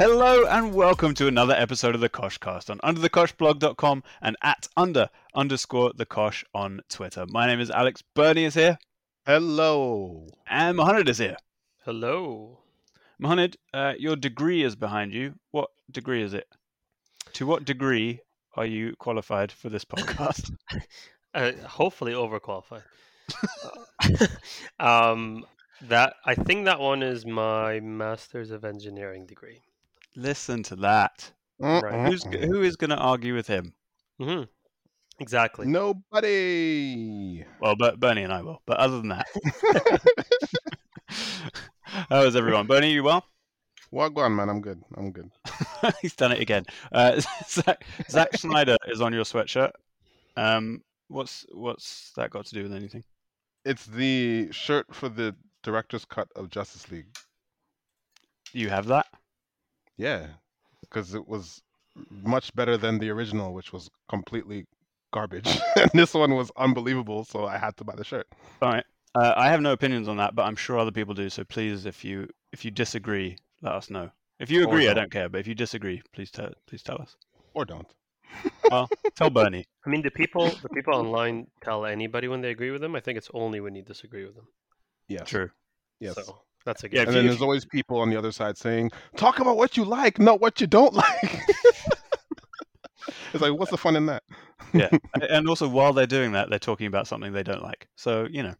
Hello and welcome to another episode of the Koshcast on underthekoshblog.com and at under underscore the Kosh on Twitter. My name is Alex. Bernie is here. Hello. And Mohammed is here. Hello. Mohammed, uh, your degree is behind you. What degree is it? To what degree are you qualified for this podcast? uh, hopefully overqualified. um, that I think that one is my Master's of Engineering degree. Listen to that. Right. Who's who is going to argue with him? hmm Exactly. Nobody. Well, but Bernie and I will. But other than that, how is everyone? Bernie, you well? Wagwan, man. I'm good. I'm good. He's done it again. Uh, Zach, Zack Snyder is on your sweatshirt. Um, what's what's that got to do with anything? It's the shirt for the director's cut of Justice League. You have that? Yeah, because it was much better than the original, which was completely garbage. and this one was unbelievable, so I had to buy the shirt. All right. Uh, I have no opinions on that, but I'm sure other people do. So please, if you if you disagree, let us know. If you agree, I don't. don't care. But if you disagree, please tell please tell us. Or don't. Well, tell Bernie. I mean, the people the people online tell anybody when they agree with them. I think it's only when you disagree with them. Yeah. True. Yes. So that's a good. if and you- then there's always people on the other side saying, "Talk about what you like, not what you don't like." it's like, what's the fun in that? Yeah. and also, while they're doing that, they're talking about something they don't like. So you know,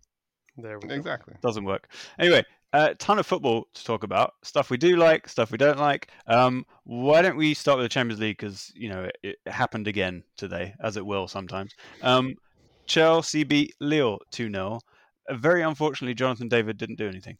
there we go. Exactly. doesn't work. Anyway, a ton of football to talk about. Stuff we do like, stuff we don't like. Um, why don't we start with the Champions League? Because you know it, it happened again today, as it will sometimes. Um, Chelsea beat Lille two 0 Uh, Very unfortunately, Jonathan David didn't do anything.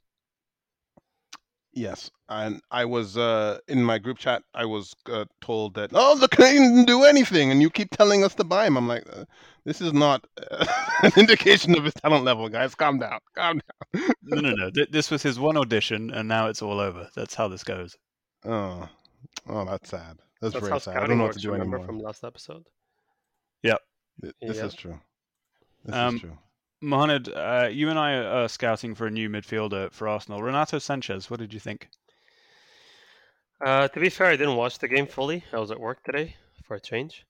Yes, and I was uh, in my group chat. I was uh, told that oh, the Canadian didn't do anything, and you keep telling us to buy him. I'm like, uh, this is not uh, an indication of his talent level, guys. Calm down, calm down. No, no, no. Th- This was his one audition, and now it's all over. That's how this goes. Oh, oh, that's sad. That's, That's very sad. I don't know what to do remember anymore. from last episode? Th- This Yeah. is true. This Um, is true. Mohamed, uh, you and I are scouting for a new midfielder for Arsenal. Renato Sanches, what did you think? Uh, to be fair, I didn't watch the game fully. I was at work today for a change.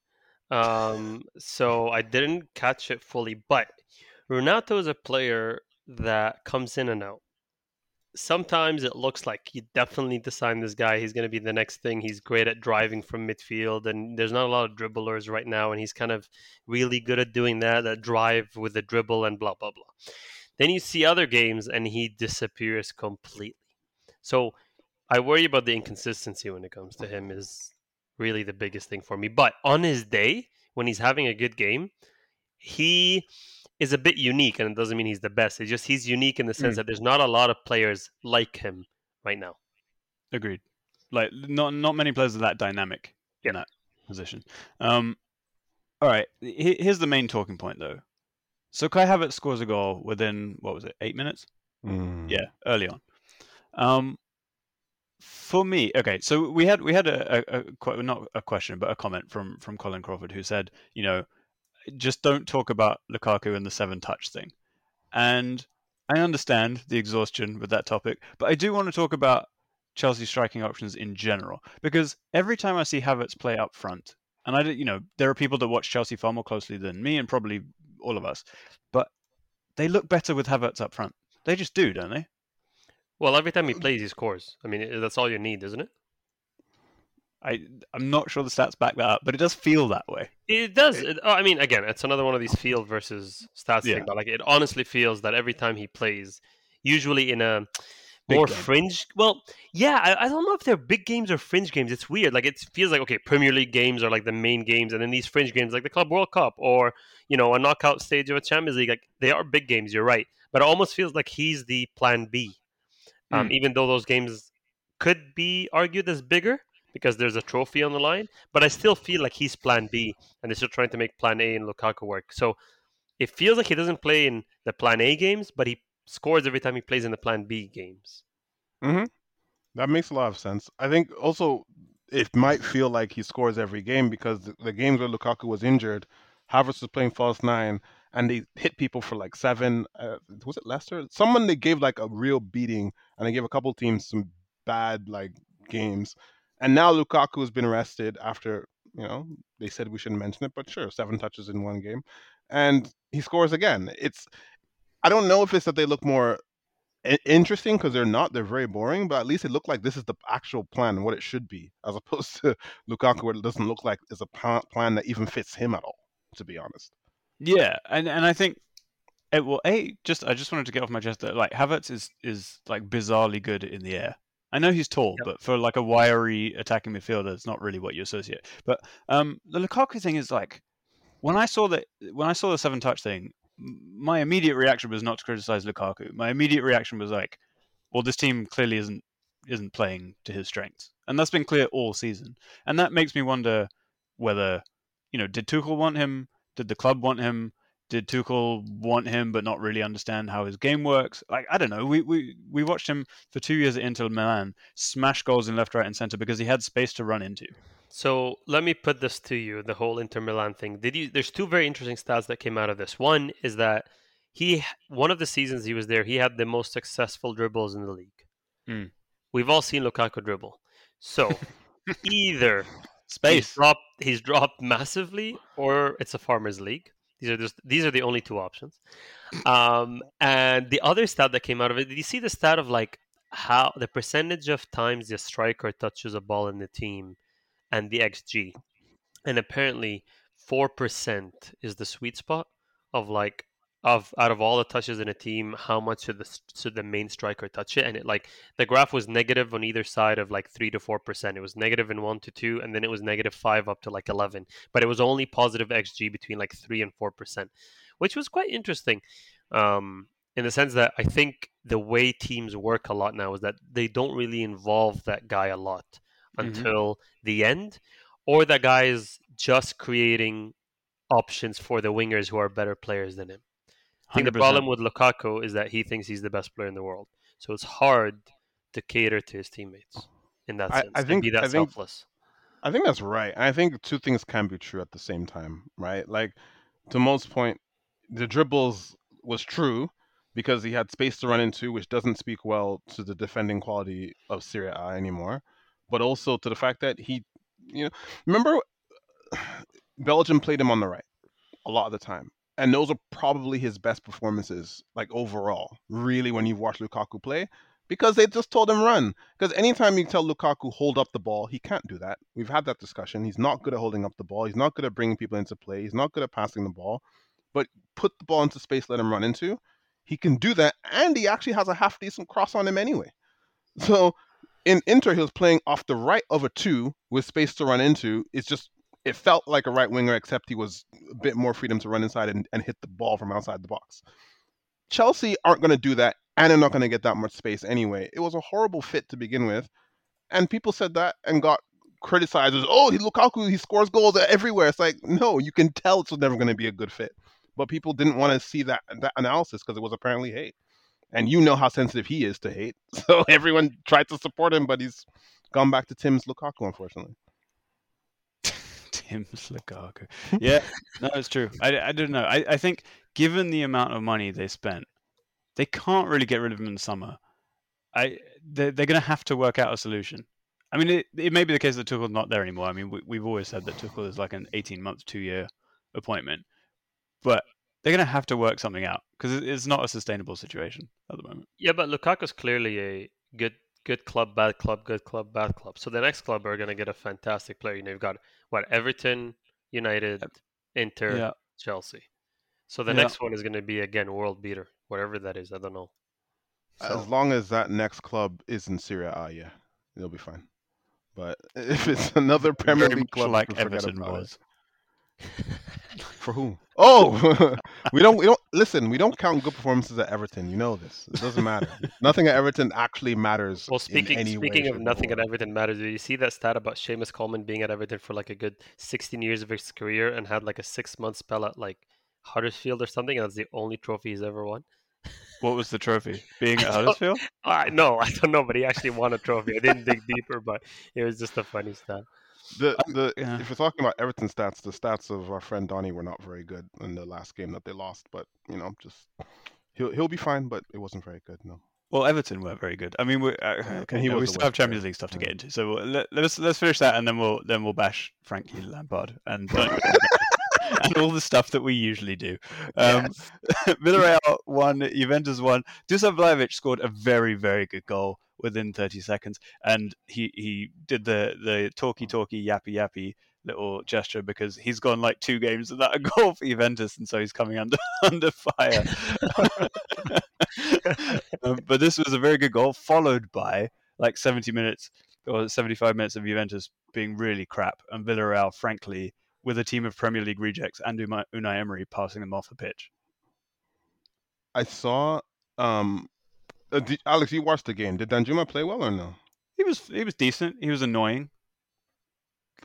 Um, so I didn't catch it fully. But Renato is a player that comes in and out. Sometimes it looks like you definitely need to sign this guy. He's going to be the next thing. He's great at driving from midfield, and there's not a lot of dribblers right now, and he's kind of really good at doing that, that drive with the dribble and blah, blah, blah. Then you see other games, and he disappears completely. So I worry about the inconsistency when it comes to him is really the biggest thing for me. But on his day, when he's having a good game, he is a bit unique, and it doesn't mean he's the best. It's just he's unique in the sense that there's not a lot of players like him right now. Agreed. Like not not many players are that dynamic in that position. Um, all right. Here's the main talking point though. So Kai Havertz scores a goal within what was it, eight minutes? Mm. Yeah, early on. Um, for me, okay. So we had we had a, a, a que- not a question, but a comment from from Colin Crawford who said, you know, just don't talk about Lukaku and the seven touch thing. And I understand the exhaustion with that topic, but I do want to talk about Chelsea striking options in general because every time I see Havertz play up front, and I, you know, there are people that watch Chelsea far more closely than me and probably all of us, but they look better with Havertz up front. They just do, don't they? Well, every time he plays, he scores. I mean, that's all you need, isn't it? I I'm not sure the stats back that up, but it does feel that way. It does. It, oh, I mean, again, it's another one of these field versus stats Yeah. thing, but like it honestly feels that every time he plays, usually in a more fringe. Well, yeah, I, I don't know if they're big games or fringe games. It's weird. Like it feels like okay, Premier League games are like the main games, and then these fringe games, like the Club World Cup or you know a knockout stage of a Champions League, like they are big games. You're right, but it almost feels like he's the Plan B, um, Hmm. even though those games could be argued as bigger because there's a trophy on the line. But I still feel like he's Plan B, and they're still trying to make Plan A and Lukaku work. So it feels like he doesn't play in the Plan A games, but he scores every time he plays in the Plan B games. That makes a lot of sense. I think also it might feel like he scores every game because the, the games where Lukaku was injured, Havertz was playing false nine, and they hit people for like seven. Uh, was it Leicester? Someone they gave like a real beating, and they gave a couple teams some bad like games, And now Lukaku has been arrested after, you know, they said we shouldn't mention it, but sure, seven touches in one game. And he scores again. It's I don't know if it's that they look more interesting because they're not. They're very boring, but at least it looked like this is the actual plan, what it should be, as opposed to Lukaku, where it doesn't look like it's a plan that even fits him at all. To be honest, Yeah, and and I think it well, a just I just wanted to get off my chest that like Havertz is is like bizarrely good in the air. I know he's tall, Yep. but for like a wiry attacking midfielder, it's not really what you associate. But um, the Lukaku thing is like when I saw that when I saw the seven touch thing, my immediate reaction was not to criticize Lukaku. My immediate reaction was like, well, this team clearly isn't isn't playing to his strengths, and that's been clear all season. And that makes me wonder whether you know did Tuchel want him? Did the club want him? Did Tuchel want him but not really understand how his game works? Like I don't know. We we we watched him for two years at Inter Milan smash goals in left, right, and center because he had space to run into. So let me put this to you: the whole Inter Milan thing. Did you? There's two very interesting stats that came out of this. One is that he, one of the seasons he was there, he had the most successful dribbles in the league. Mm. We've all seen Lukaku dribble. So either he's Space. dropped, he's dropped massively, or it's a farmers league. These are just these are the only two options. Um, and the other stat that came out of it, did you see the stat of like how the percentage of times the striker touches a ball in the team and the XG? And apparently, four percent is the sweet spot of like of out of all the touches in a team, how much should the should the main striker touch it? And it like the graph was negative on either side of like three to four percent. It was negative in one to two, and then it was negative five up to like eleven. But it was only positive xG between like three and four percent, which was quite interesting. Um, in the sense that I think the way teams work a lot now is that they don't really involve that guy a lot Mhm. until the end, or that guy is just creating options for the wingers who are better players than him. I think the 100%. problem with Lukaku is that he thinks he's the best player in the world. So it's hard to cater to his teammates in that sense I and think- be that I think- selfless. I think that's right. I think two things can be true at the same time, right? Like to most point, the dribbles was true because he had space to run into, which doesn't speak well to the defending quality of Serie A anymore, but also to the fact that he, you know, remember Belgium played him on the right a lot of the time. And those are probably his best performances, like overall, really, when you watch Lukaku play, because they just told him run. Because anytime you tell Lukaku hold up the ball, he can't do that. We've had that discussion. He's not good at holding up the ball. He's not good at bringing people into play. He's not good at passing the ball. But put the ball into space, let him run into. He can do that, and he actually has a half decent cross on him anyway. So in Inter, he was playing off the right of a two with space to run into. It's just it felt like a right winger, except he was a bit more freedom to run inside and, and hit the ball from outside the box. Chelsea aren't going to do that, and they're not going to get that much space anyway. It was a horrible fit to begin with, and people said that and got criticized as, oh, Lukaku, he scores goals everywhere. It's like, no, you can tell it's never going to be a good fit. But people didn't want to see that that analysis because it was apparently hate, and you know how sensitive he is to hate. So everyone tried to support him, but he's gone back to Tim's Lukaku, unfortunately. Tim's Lukaku. Oh, yeah, no, it's true. I, I don't know. I, I think given the amount of money they spent, they can't really get rid of him in the summer. I they're, they're going to have to work out a solution. I mean, it, it may be the case that Tuchel's not there anymore. I mean, we, we've always said that Tuchel is like an 18 month, two year appointment, but they're going to have to work something out because it's not a sustainable situation at the moment. Yeah, but Lukaku's clearly a good good club, bad club, good club, bad club. So the next club are going to get a fantastic player. You know, you've got what Everton, United, Inter, Yeah. Chelsea. So the Yeah. next one is going to be again world beater, whatever that is. I don't know. So As long as that next club is in Serie, A, yeah, they'll be fine. But if it's another Premier League club, like Everton was. For who? Oh, we don't. We don't listen. We don't count good performances at Everton. You know this. It doesn't matter. Nothing at Everton actually matters. Well, in speaking way, speaking of shape, or nothing at form. Everton matters, did you see that stat about Seamus Coleman being at Everton for like a good 16 years of his career and had like a six month spell at like Huddersfield or something, and that's the only trophy he's ever won? What was the trophy? Being at I Huddersfield? I no, I don't know, but he actually won a trophy. I didn't dig deeper, but it was just a funny stat. The the yeah. if we're talking about Everton stats, the stats of our friend Donny were not very good in the last game that they lost. But you know, just he'll he'll be fine. But it wasn't very good. No. Well, Everton weren't very good. I mean, we uh, okay, he no, was we still have Champions player. League stuff to Yeah. get into. So we'll- let, let's let's finish that, and then we'll then we'll bash Frankie Lampard and and all the stuff that we usually do. Um, Yes. Villarreal won, Juventus won. Dusan Vlahovic scored a very, very good goal within 30 seconds, and he, he did the the talky talky yappy yappy little gesture because he's gone like two games without a goal for Juventus, and so he's coming under under fire. um, but this was a very good goal, followed by like 70 minutes or 75 minutes of Juventus being really crap, and Villarreal, frankly, with a team of Premier League rejects and Uma- Unai Emery passing them off the pitch. I saw. Um, uh, did, Alex, you watched the game. Did Danjuma play well or no? He was he was decent. He was annoying.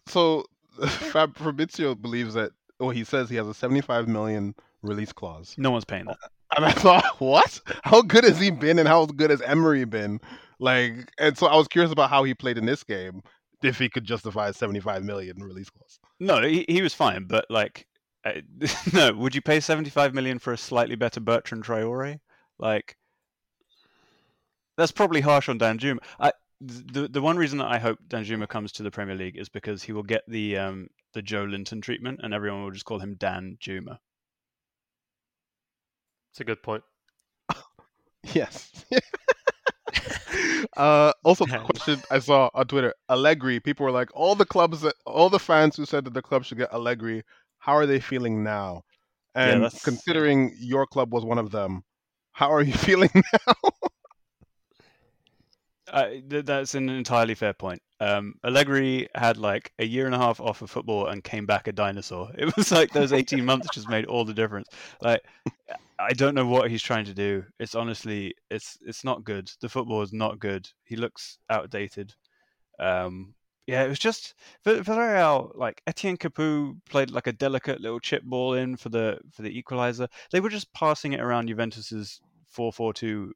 So Fab Fabrizio believes that. Well, he says he has a 75 million release clause. No one's paying that. And I thought, what? How good has he been, and how good has Emery been? Like, and so I was curious about how he played in this game. If he could justify a 75 million release clause. No, he, he was fine, but like, uh, no. Would you pay seventy five million for a slightly better Bertrand Traore? Like, that's probably harsh on Danjuma. I the the one reason that I hope Danjuma comes to the Premier League is because he will get the um the Joe Linton treatment, and everyone will just call him Dan Juma. It's a good point. Yes. uh, also, the Dan. question I saw on Twitter: Allegri. People were like, all the clubs, that, all the fans who said that the club should get Allegri. How are they feeling now? And that's- considering your club was one of them, how are you feeling now? Uh, th- that's an entirely fair point. Um, Allegri had like a year and a half off of football and came back a dinosaur. It was like those 18 months just made all the difference. Like, I don't know what he's trying to do. It's honestly, it's it's not good. The football is not good. He looks outdated. Um, yeah, it was just Villarreal. Like Etienne Capoue played like a delicate little chip ball in for the for the equalizer. They were just passing it around Juventus's 4-4-2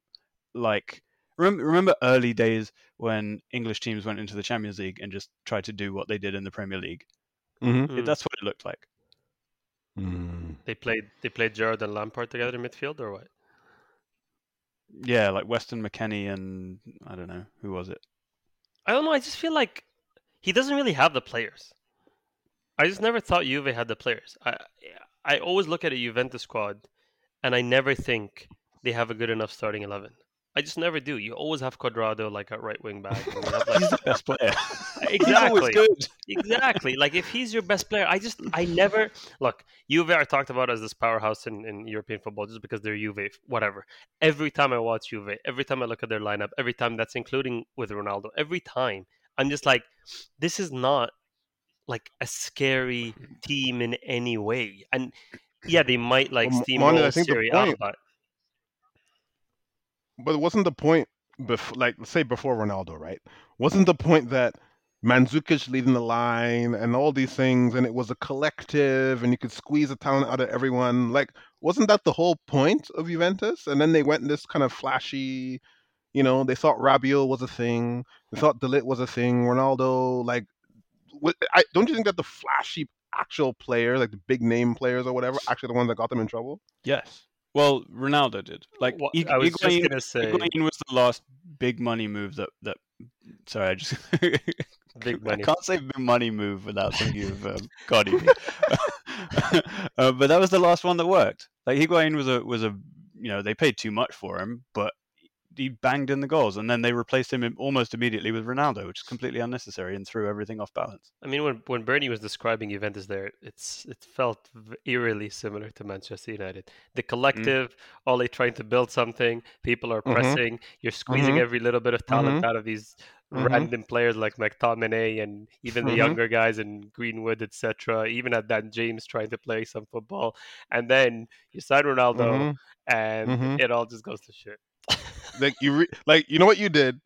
like remember, remember early days when English teams went into the Champions League and just tried to do what they did in the Premier League. Mm-hmm. Mm. That's what it looked like. They played they played Gerrard and Lampard together in midfield or what? Yeah, like Weston McKennie and I don't know who was it. I don't know. I just feel like he doesn't really have the players. I just never thought Juve had the players. I I always look at a Juventus squad, and I never think they have a good enough starting eleven. I just never do. You always have Cuadrado like at right wing back. like- He's the best player. Exactly, good. exactly. Like if he's your best player, I just I never look. Juve are talked about as this powerhouse in, in European football just because they're Juve. Whatever. Every time I watch Juve, every time I look at their lineup, every time that's including with Ronaldo, every time I'm just like, this is not like a scary team in any way. And yeah, they might like Well, steamroll I think the Serie A, point- but But wasn't the point, bef- like let's say before Ronaldo, right? Wasn't the point that Mandzukic leading the line and all these things, and it was a collective, and you could squeeze the talent out of everyone? Like, wasn't that the whole point of Juventus? And then they went in this kind of flashy, you know, they thought Rabiot was a thing, they thought De Ligt was a thing, Ronaldo, like, wh- I, don't you think that the flashy actual players, like the big name players or whatever, actually the ones that got them in trouble? Yes. Well, Ronaldo did. Like what, I was just gonna say Higuain was the last big money move that that. Sorry, I just big money. I can't say big money move without thinking of um, Gotti. uh, but that was the last one that worked. Like Higuain was a was a you know they paid too much for him, but he banged in the goals, and then they replaced him almost immediately with Ronaldo, which is completely unnecessary and threw everything off balance. I mean, when when Bernie was describing Juventus there, it's it felt eerily similar to Manchester United. The collective, all they trying to build something. People are Mhm. pressing. You're squeezing Mhm. every little bit of talent out of these Mhm. random players like McTominay and even the Mhm. younger guys in Greenwood, etc. Even at that James trying to play some football, and then you sign Ronaldo, Mhm. and it all just goes to shit. Like you re- like you know what you did?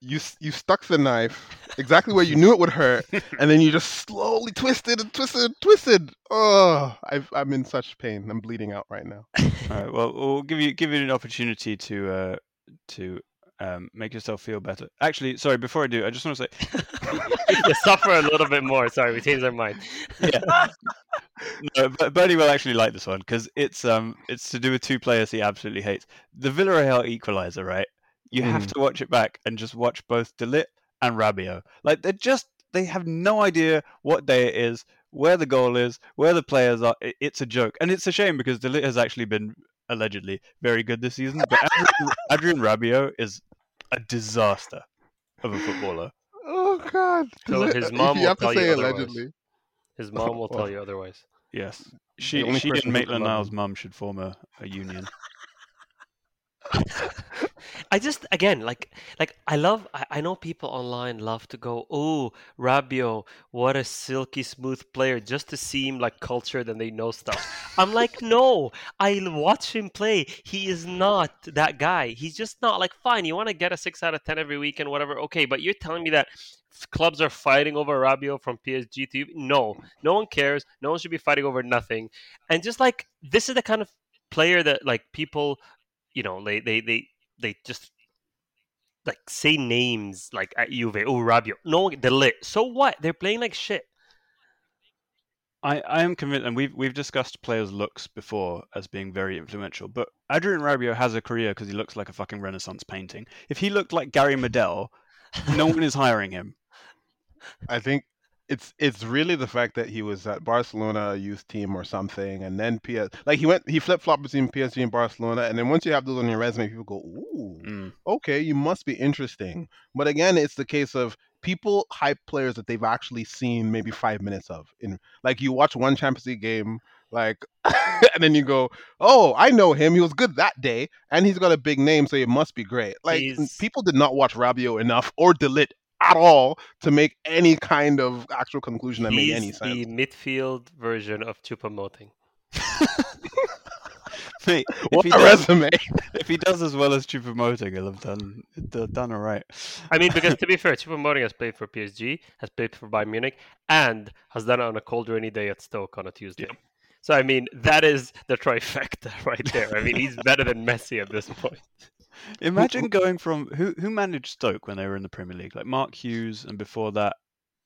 You you stuck the knife exactly where you knew it would hurt and then you just slowly twisted and twisted and twisted. Oh I've, i'm in such pain. I'm bleeding out right now. All right. Well, we'll give you give you an opportunity to uh, to um, make yourself feel better. Actually, sorry. Before I do, I just want to say you suffer a little bit more. Sorry, we changed our mind. yeah. no, but Bernie will actually like this one because it's um it's to do with two players he absolutely hates. The Villarreal equalizer, right? you have Mhm. to watch it back and just watch both De Ligt and Rabiot. Like they're just they have no idea what day it is, where the goal is, where the players are. It's a joke, and it's a shame because De Ligt has actually been allegedly very good this season, but Adrian, Adrian Rabiot is a disaster of a footballer. Oh God! So his if mom you will have to tell you say otherwise. allegedly. His mom will tell you otherwise. Yes, she only she person and who Maitland Niles' him. mum should form a, a union. I just again like like I love I, I know people online love to go oh Rabiot what a silky smooth player just to seem like cultured and they know stuff. I'm like no I watch him play. He is not that guy. He's just not like fine. You want to get a six out of ten every weekend whatever okay but you're telling me that clubs are fighting over Rabiot from PSG to no. No one cares. No one should be fighting over nothing. And just like this is the kind of player that like people you know they they they they just like say names like at Juve, oh Rabiot. No, they're lit. So what? They're playing like shit. I, I am convinced, and we've we've discussed players' looks before as being very influential. But Adrian Rabiot has a career because he looks like a fucking Renaissance painting. If he looked like Gary Medel, no one is hiring him. I think it's it's really the fact that he was at Barcelona youth team or something, and then PS like he went he flip flopped between PSG and Barcelona, and then once you have those on your resume, people go, "Ooh, Mm. okay, you must be interesting." But again, it's the case of people hype players that they've actually seen maybe five minutes of. In like you watch one Champions League game, like, and then you go, "Oh, I know him. He was good that day, and he's got a big name, so it must be great." Like He's- people did not watch Rabiot enough or De Ligt at all to make any kind of actual conclusion that made any He's sense. the midfield version of Choupo-Moting. Mate, if What he, a does, resume! if he does as well as Choupo-Moting, he'll have done d- done all right. I mean, because to be fair, Chupa Choupo-Moting has played for PSG, has played for Bayern Munich, and has done it on a cold rainy day at Stoke on a Tuesday. So I mean, that is the trifecta right there. I mean, he's better than Messi at this point. Imagine going from who who managed Stoke when they were in the Premier League, like Mark Hughes, and before that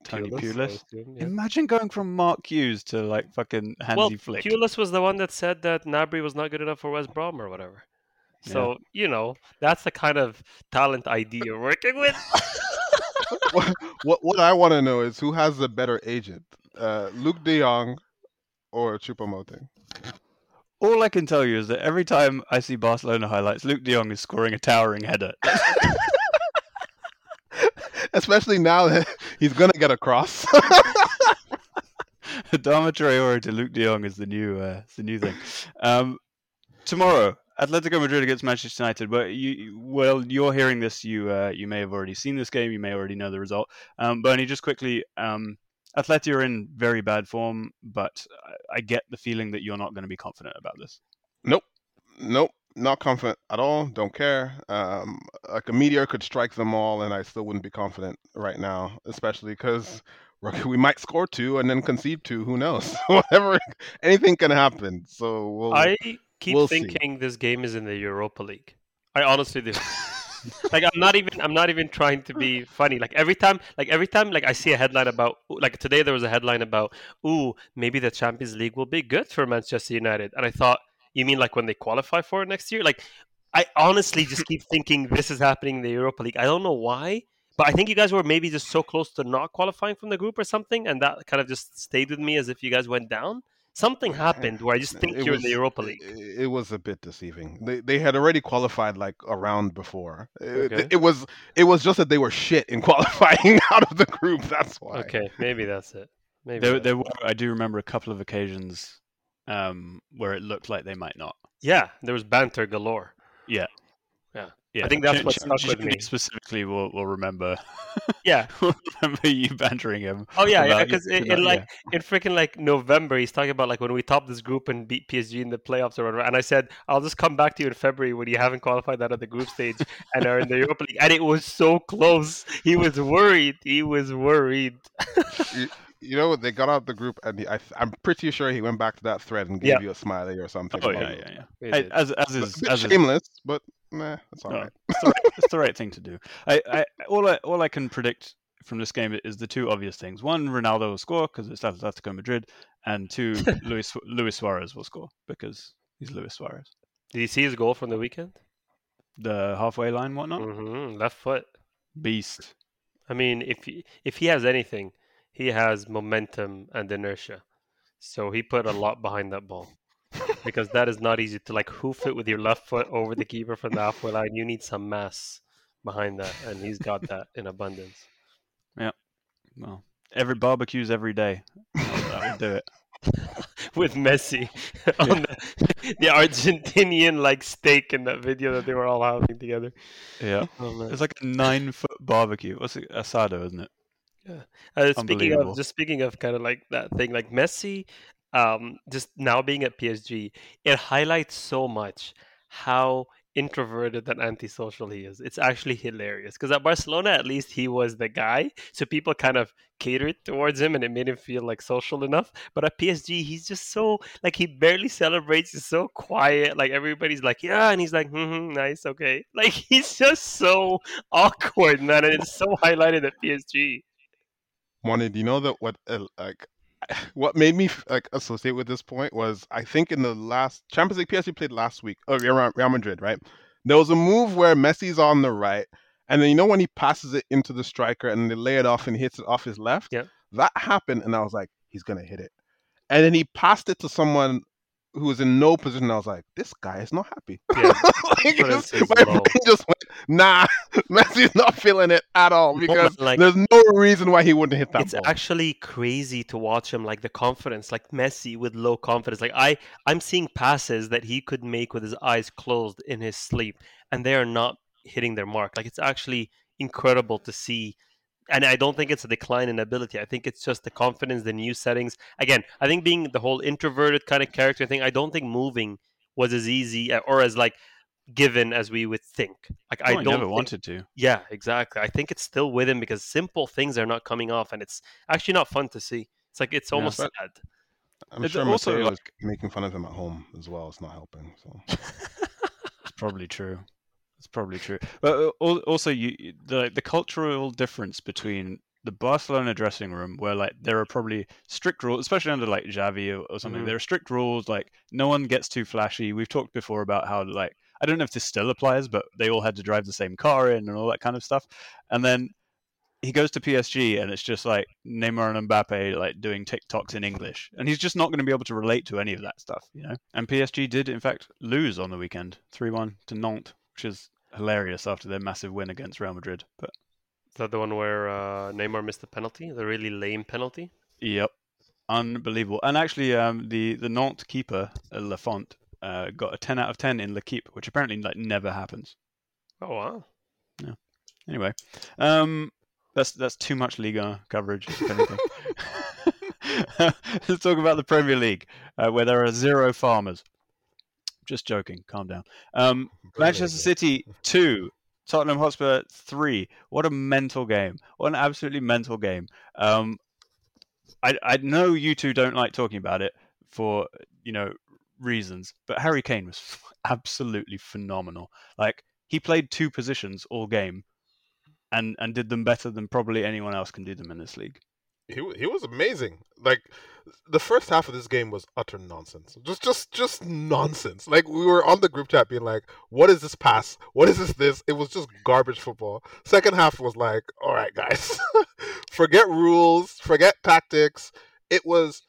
Tony Pulis, Pulis. assume, yeah. Imagine going from Mark Hughes to like fucking Hansi Well, Flick. Pulis was the one that said that Gnabry was not good enough for West Brom or whatever. So you know that's the kind of talent ID you're working with. what, what what I want to know is who has the better agent, uh, Luuk De Jong or Choupo-Moting? All I can tell you is that every time I see Barcelona highlights, Luuk De Jong is scoring a towering header. Especially now that he's gonna get a cross. Adama Traore to Luuk De Jong is the new uh, the new thing. Um, tomorrow, Atletico Madrid against Manchester United. But you, you- well, you're hearing this. You uh, you may have already seen this game. You may already know the result. Um, Bernie, just quickly, um, Atleti are in very bad form, but I, I get the feeling that you're not going to be confident about this. nope, nope, not confident at all. Don't care. Um, like a meteor could strike them all, and I still wouldn't be confident right now, especially because we might score two and then concede two. Who knows? Whatever, anything can happen. So we'll. I keep we'll see. thinking this game is in the Europa League. I honestly do. like I'm not even I'm not even trying to be funny. Like every time like every time like I see a headline about like today there was a headline about ooh maybe the Champions League will be good for Manchester United and I thought you mean like when they qualify for it next year? Like I honestly just keep thinking this is happening in the Europa League. I don't know why, but I think you guys were maybe just so close to not qualifying from the group or something and that kind of just stayed with me as if you guys went down. Something happened where I just think It you're in the was- Europa League. It, it was a bit deceiving. They they had already qualified like a round before. It, Okay. it was it was just that they were shit in qualifying out of the group. That's why. Okay, maybe that's it. Maybe There, there were, I do remember a couple of occasions um, where it looked like they might not. yeah, there was banter galore. Yeah, yeah, I think that's Ch- what Ch- stuck with Jimmy me. Specifically, will will remember Yeah. will remember you bantering him. Oh yeah, yeah. Because you in, not- like yeah. in freaking like November, he's talking about like when we top this group and beat PSG in the playoffs or whatever. And I said I'll just come back to you in February when you haven't qualified out of the group stage and are in the Europa League. And it was so close. He was worried. He was worried. You know they got out the group, and he, I, I'm pretty sure he went back to that thread and gave Yeah. you a smiley or something. Oh yeah, yeah, yeah. He Hey, did. As as is bit as is shameless, but nah, that's all No, right. it's, the right, it's the right thing to do. I, I all I all I can predict from this game is the two obvious things. One, Ronaldo will score because it's Atletico Madrid, and two, Luis Luis Suarez will score because he's Luis Suarez. Did you see his goal from the weekend? the halfway line, whatnot. hmm Left foot. Beast. I mean, if he, if he has anything, he has momentum and inertia. So he put a lot behind that ball because that is not easy to like hoof it with your left foot over the keeper from the halfway line. You need some mass behind that, and he's got that in abundance. Yeah. Well, every barbecues every day. That would do it. with Messi on the, the Argentinian like steak in that video that they were all having together. Yeah. Oh. It's like a nine foot barbecue. What's it? Asado, isn't it? Uh, speaking of just speaking of kind of like that thing, like Messi, um, just now being at PSG, it highlights so much how introverted and antisocial he is. It's actually hilarious because at Barcelona, at least he was the guy, so people kind of catered towards him, and it made him feel like social enough. But at PSG, he's just so like he barely celebrates. He's so quiet. Like everybody's like, yeah, and he's like, mm-hmm, nice, okay. Like he's just so awkward, man, and it's so highlighted at PSG. Wanted, you know that what uh, like what made me like associate with this point was I think in the last Champions League PSG played last week. Oh, Real Real Madrid, right? There was a move where Messi's on the right, and then you know when he passes it into the striker and they lay it off and he hits it off his left. Yeah. That happened, and I was like, he's gonna hit it. And then he passed it to someone who was in no position. I was like, this guy is not happy. Yeah. like, just- my low. brain just went, nah, Messi's not feeling it at all because like- there's no reason why he wouldn't hit that it's ball. actually crazy to watch him like the confidence like messi with low confidence like i i'm seeing passes that he could make with his eyes closed in his sleep and they are not hitting their mark like it's actually incredible to see and i don't think it's a decline in ability i think it's just the confidence the new settings again i think being the whole introverted kind of character thing i don't think moving was as easy uh, or as like given as we would think like i don't never think- wanted to. yeah, exactly. I think it's still with him because simple things are not coming off, and it's actually not fun to see. It's like it's almost but- sad. I'm It's sure also, Mateo like- making fun of him at home as well. It's not helping. So It's probably true. It's probably true. But uh, also, you the the cultural difference between the Barcelona dressing room, where like there are probably strict rules, especially under like Xavi or, or something. Mhm. There are strict rules. Like no one gets too flashy. We've talked before about how like I don't know if this still applies, but they all had to drive the same car in and all that kind of stuff. And then he goes to PSG, and it's just like Neymar and Mbappe like doing TikToks in English, and he's just not going to be able to relate to any of that stuff, you know. And PSG did in fact lose on the weekend, three-one to Nantes, which is hilarious after their massive win against Real Madrid. But Is that the one where uh, Neymar missed the penalty, the really lame penalty? Yep, unbelievable. And actually, um, the the Nantes keeper uh, Lafont uh, got a ten out of ten in L'Equipe, which apparently like never happens. Oh wow! Yeah. Anyway, um, that's that's too much Liga coverage. If anything. Let's talk about the Premier League, uh, where there are zero farmers. Just joking. Calm down. Um, Manchester City two, Tottenham Hotspur three. What a mental game! What an absolutely mental game. Um, I I know you two don't like talking about it for you know reasons, but Harry Kane was absolutely phenomenal. Like he played two positions all game, and and did them better than probably anyone else can do them in this league. He he was amazing. Like the first half of this game was utter nonsense. Just just just nonsense. Like we were on the group chat being like, "What is this pass? What is this? This?" It was just garbage football. Second half was like, "All right, guys, forget rules, forget tactics." It was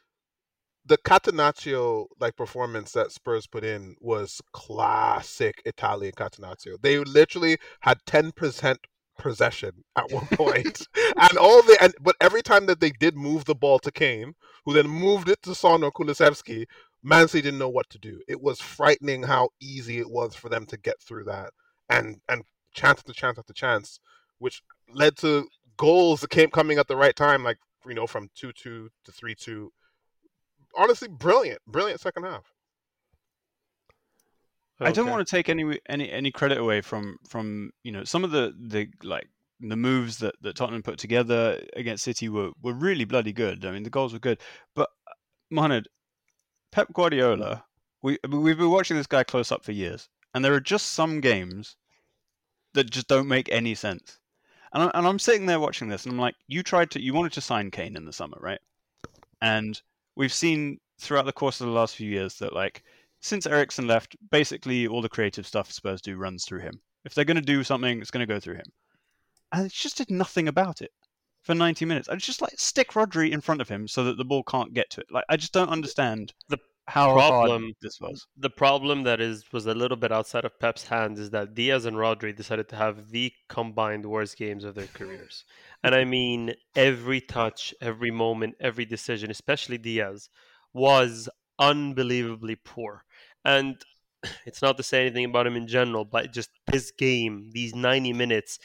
the Catenaccio like performance that Spurs put in was classic Italian Catenaccio. They literally had ten percent possession at one point, and all the and but every time that they did move the ball to Kane, who then moved it to Son or Kulusevski, Man City didn't know what to do. It was frightening how easy it was for them to get through that, and and chance after chance after chance, which led to goals that came coming at the right time, like you know from two two to three two. Honestly, brilliant, brilliant second half. I don't want to take any any any credit away from from you know some of the the like the moves that, that Tottenham put together against City were, were really bloody good. I mean the goals were good, but uh, Mohamed Pep Guardiola, we we've been watching this guy close up for years, and there are just some games that just don't make any sense. And, I'm, and I'm sitting there watching this, and I'm like, you tried to, you wanted to sign Kane in the summer, right? And we've seen throughout the course of the last few years that like since Eriksen left, basically all the creative stuff Spurs do runs through him. If they're going to do something, it's going to go through him. And it just did nothing about it for 90 minutes. I just like stick Rodri in front of him so that the ball can't get to it. Like I just don't understand The how problem- hard this was. The problem that is was a little bit outside of Pep's hands is that Dias and Rodri decided to have the combined worst games of their careers. And I mean every touch, every moment, every decision, especially Dias, was unbelievably poor. And it's not to say anything about him in general, but just this game, these 90 minutes,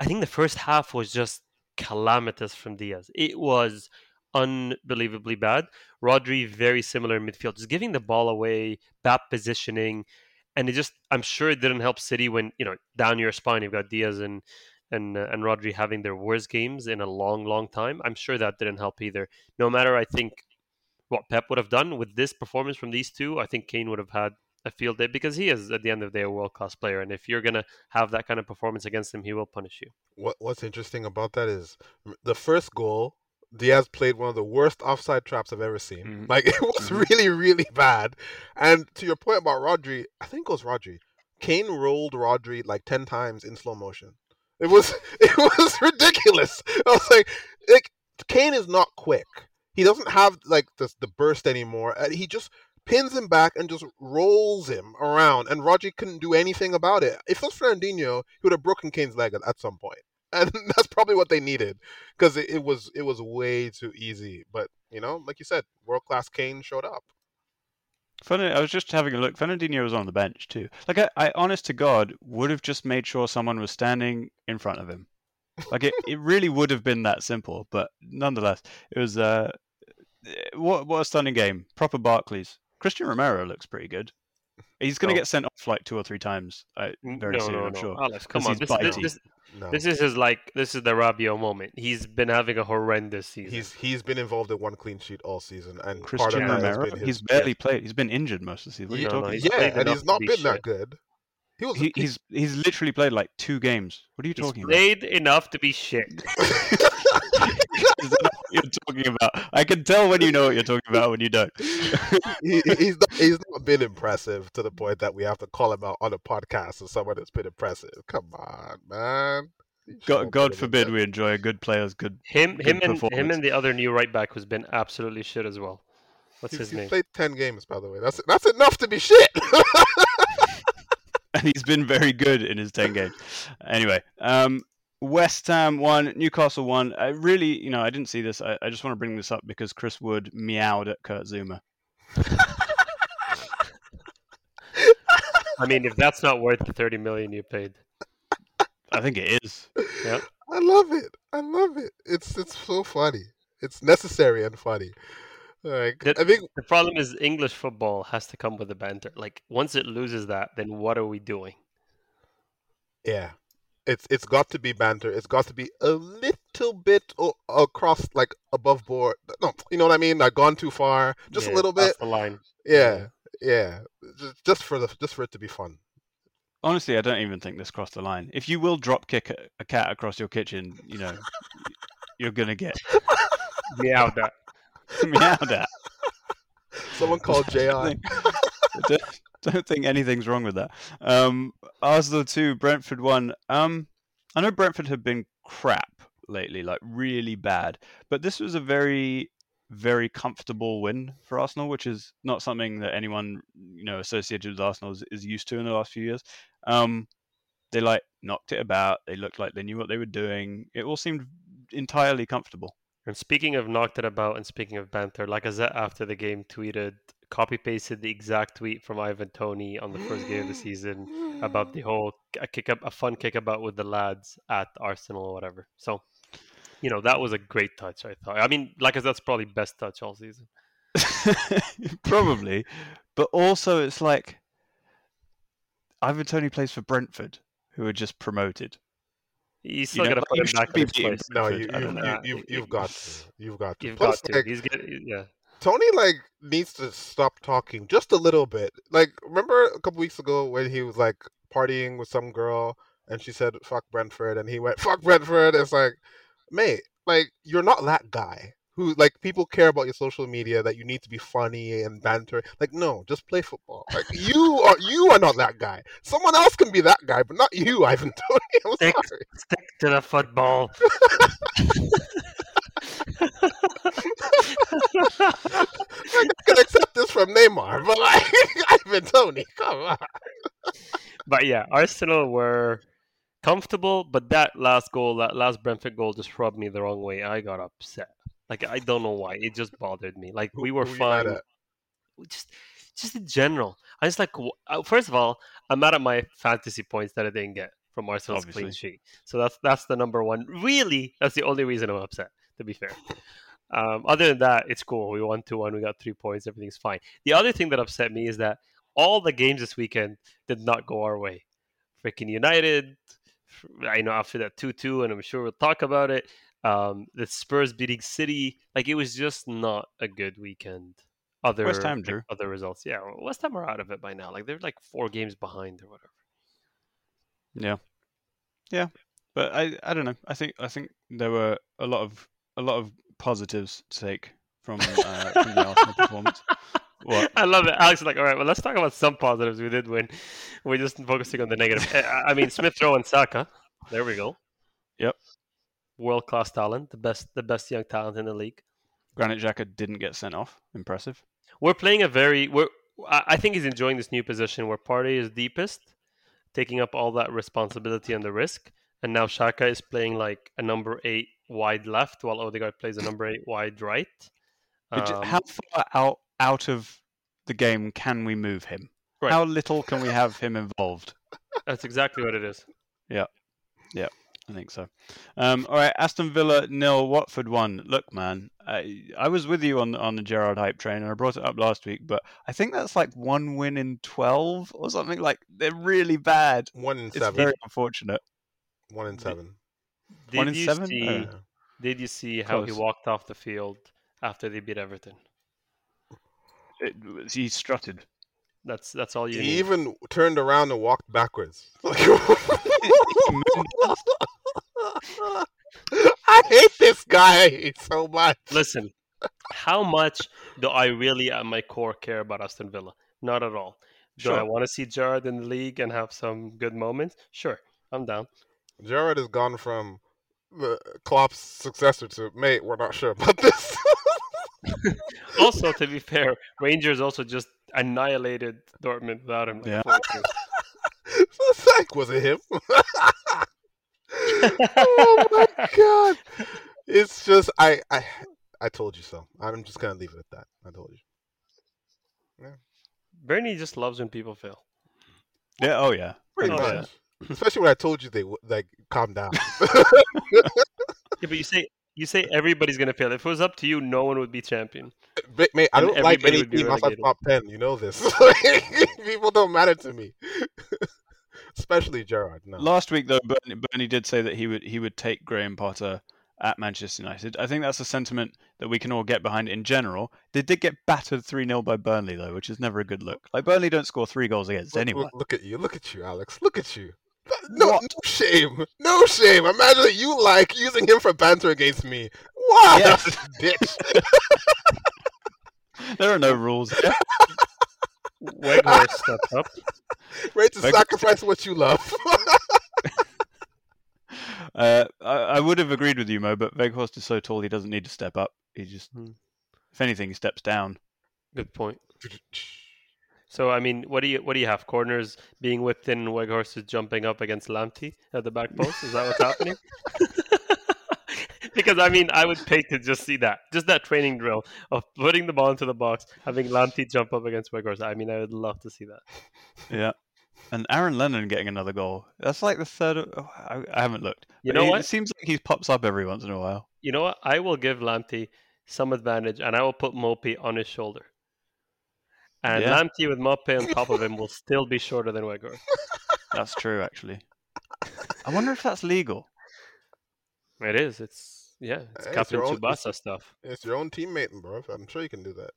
I think the first half was just calamitous from Dias. It was unbelievably bad. Rodri, very similar in midfield, just giving the ball away, bad positioning, and it just I'm sure it didn't help City when you know down your spine you've got Dias and and uh, and Rodri having their worst games in a long, long time. I'm sure that didn't help either. No matter, I think what Pep would have done with this performance from these two, I think Kane would have had a field day because he is at the end of the day a world class player, and if you're gonna have that kind of performance against him, he will punish you. What What's interesting about that is the first goal. Dias played one of the worst offside traps I've ever seen. Mhm. Like it was Mhm. really, really bad. And to your point about Rodri, I think it was Rodri. Kane rolled Rodri like ten times in slow motion. It was it was ridiculous. I was like, like Kane is not quick. He doesn't have like the the burst anymore. He just pins him back and just rolls him around. And Rodri couldn't do anything about it. If it was Fernandinho, he would have broken Kane's leg at, at some point. And that's probably what they needed because it, it was it was way too easy. But you know, like you said, world class Kane showed up. Funny, I was just having a look. Fernandinho was on the bench too. Like I, I honest to God, would have just made sure someone was standing in front of him. Like it, it really would have been that simple. But nonetheless, it was uh, what what a stunning game. Proper Barclays. Cristian Romero looks pretty good. He's going to Oh. get sent off like two or three times uh, very no, soon, no, I'm no, sure. Alex, come 'Cause on. This, this, this, No, this is his like this is the Rabiot moment. He's been having a horrendous season. he's he's been involved in one clean sheet all season, and Christian part of that Romero. his, He's barely played. He's been injured most of the season. What are you No, no, talking he's yeah, and he's not be been that shit. good. He was He, he's he's literally played like two games. What are you He's talking about? played enough to be shit. Is that what you're talking about? I can tell when you know what you're talking about when you don't. he, he- he's not, he's not been impressive to the point that we have to call him out on a podcast as someone that's been impressive. Come on, man. God, God forbid we enjoy a good player's good. Him, Good him, and him and the other new right back who's been absolutely shit as well. What's He's, his he's name? played ten games, by the way. That's that's enough to be shit. And he's been very good in his 10 games. Anyway, um, West Ham won, Newcastle won. I really, you know, I didn't see this. I, I just want to bring this up because Chris Wood meowed at Kurt Zouma. I mean, if that's not worth the thirty million you paid, I think it is. I love it. I love it. It's it's so funny. It's necessary and funny. Like That- I think the problem is English football has to come with the banter. Like once it loses that, then what are we doing? Yeah. It's it's got to be banter. It's got to be a little bit o- across like above board. No, you know what I mean? Like gone too far. Just a Yeah, little that's bit. the line. Yeah. Yeah. Just, just for the just for it to be fun. Honestly, I don't even think this crossed the line. If you will drop kick a, a cat across your kitchen, you know, you're going to get Meow that. meowed at. Someone called I JI. don't think anything's wrong with that. Um, Arsenal two, Brentford one. Um, I know Brentford have been crap lately, like really bad, but this was a very, very comfortable win for Arsenal, which is not something that anyone you know associated with Arsenal is, is used to in the last few years. Um, they like knocked it about. They looked like they knew what they were doing. It all seemed entirely comfortable. And speaking of knocked it about, and speaking of banter, Lacazette after the game tweeted, copy pasted the exact tweet from Ivan Toney on the first game of the season about the whole a kick up, a fun kick about with the lads at Arsenal or whatever. So, you know, that was a great touch. I thought. I mean, like I that's probably best touch all season. Probably, but also it's like Ivan Toney plays for Brentford, who are just promoted. He's still know, gonna put you him back in his place. No, Brentford, you, you, you, you've, you've got to. You've got to. You've Plus, got to. like, He's get, yeah. Toney like needs to stop talking just a little bit. Like remember a couple weeks ago when he was like partying with some girl and she said fuck Brentford and he went fuck Brentford. It's like, mate, like you're not that guy who like people care about your social media that you need to be funny and banter. Like, no, just play football. Like you are you are not that guy. Someone else can be that guy, but not you, Ivan Toney. I'm Stick, sorry. stick to the football. I can accept this from Neymar, but like Ivan Toney, come on. But yeah, Arsenal were comfortable, but that last goal, that last Brentford goal, just rubbed me the wrong way. I got upset. Like I don't know why. It just bothered me. Like we were Who you fine. at? Just, just in general. I was like, uh, first of all, I'm mad at my fantasy points that I didn't get from Arsenal's clean sheet. So that's that's the number one. Really, that's the only reason I'm upset. To be fair. Um, other than that, it's cool. We won 2 1. We got three points. Everything's fine. The other thing that upset me is that all the games this weekend did not go our way. Freaking United, I know after that 2 2, and I'm sure we'll talk about it. Um, the Spurs beating City, like it was just not a good weekend. Other West Ham, Drew. other results, yeah. West Ham are out of it by now. Like they're like four games behind or whatever. Yeah, yeah, but I I don't know. I think I think there were a lot of a lot of positives to take from uh, from the Arsenal performance. What? I love it. Alex is like, all right, well, let's talk about some positives we did win. We're just focusing on the negative. I I mean, Smith Rowe and Saka. There we go. Yep. World class talent, the best, the best young talent in the league. Granit Xhaka didn't get sent off. Impressive. We're playing a very. We're. I I think he's enjoying this new position where Partey is deepest, taking up all that responsibility and the risk, and now Xhaka is playing like a number eight wide left, while Odegaard plays a number eight wide right. Um, how far out out of the game can we move him? Right. How little can we have him involved? that's exactly what it is. Yeah, yeah, I think so. Um, all right, Aston Villa nil, Watford one. Look, man, I, I was with you on on the Gerrard hype train, and I brought it up last week, but I think that's like one win in twelve or something. Like they're really bad. One in It's seven. very unfortunate. One in seven. Did One in you seven? see? Uh, Did you see how he walked off the field after they beat Everton? It, he strutted. That's that's all you He need. even turned around and walked backwards. I hate this guy so much. Listen, how much do I really, at my core, care about Aston Villa? Not at all. Do I want to see Gerrard in the league and have some good moments? Sure, I'm down. Gerrard has gone from the Klopp's successor to mate. We're not sure about this. Also, to be fair, Rangers also just annihilated Dortmund without him. Like Yeah. 4-2. so it's like, was it him? oh my god! It's just I I I told you so. I'm just gonna leave it at that. I told you. Yeah. Bernie just loves when people fail. Yeah. Oh yeah. Pretty Oh, much. yeah. Especially when I told you they would like calm down. Yeah, but you say you say everybody's gonna fail. If it was up to you, no one would be champion. But, mate, I And don't like everybody any team outside relegated. top ten. You know this. People don't matter to me. Especially Gerrard. No. Last week though, Bernie, Bernie did say that he would he would take Graham Potter at Manchester United. I think that's a sentiment that we can all get behind in general. They did get battered 3 0 by Burnley, though, which is never a good look. Like, Burnley don't score three goals against Look, anyone. look, look at you. Look at you, Alex. Look at you. No, What? no shame. No shame. Imagine that you like using him for banter against me. What? Yes. Bitch. There are no rules. there. Weghorst stepped up. Ready to Like- sacrifice what you love. Uh, I, I would have agreed with you, Mo, but Weghorst is so tall he doesn't need to step up. He just, Hmm. if anything, he steps down. Good point. So I mean, what do you what do you have? Corners being whipped in, and Weghorst is jumping up against Lamptey at the back post. Is that what's happening? because I mean, I would pay to just see that, just that training drill of putting the ball into the box, having Lamptey jump up against Weghorst. I mean, I would love to see that. Yeah. And Aaron Lennon getting another goal. That's like the third. Oh, I, I haven't looked. You know he- what? It seems like he pops up every once in a while. You know what? I will give Lamptey some advantage, and I will put Mopey on his shoulder. And Yeah. Lamptey with Mopey on top of him will still be shorter than Weghorst. That's true, actually. I wonder if that's legal. It is. It's yeah. It's Hey, it's Captain your own- Tsubasa stuff. it's your own teammate, bro. I'm sure you can do that.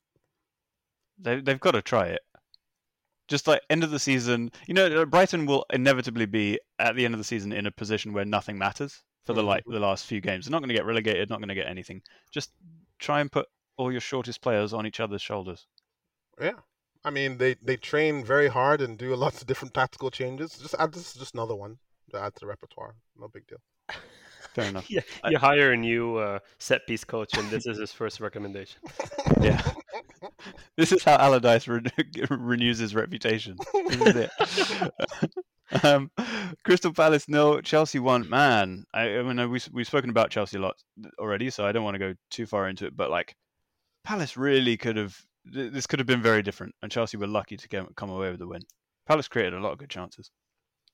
They, they've got to try it. Just like end of the season, you know, Brighton will inevitably be at the end of the season in a position where nothing matters for the mm. like the last few games. They're not going to get relegated, not going to get anything. Just try and put all your shortest players on each other's shoulders. Yeah. I mean, they, they train very hard and do lots of different tactical changes. Just add this is just another one to add to the repertoire. No big deal. Fair enough. Yeah, I- you hire a new uh, set piece coach, and this is his first recommendation. Yeah. This is how Allardyce re- renews his reputation. This is it. um, Crystal Palace no, Chelsea one. Man, I, I mean, we we've spoken about Chelsea a lot already, so I don't want to go too far into it. But like, Palace really could have. Th- This could have been very different, and Chelsea were lucky to get, come away with the win. Palace created a lot of good chances.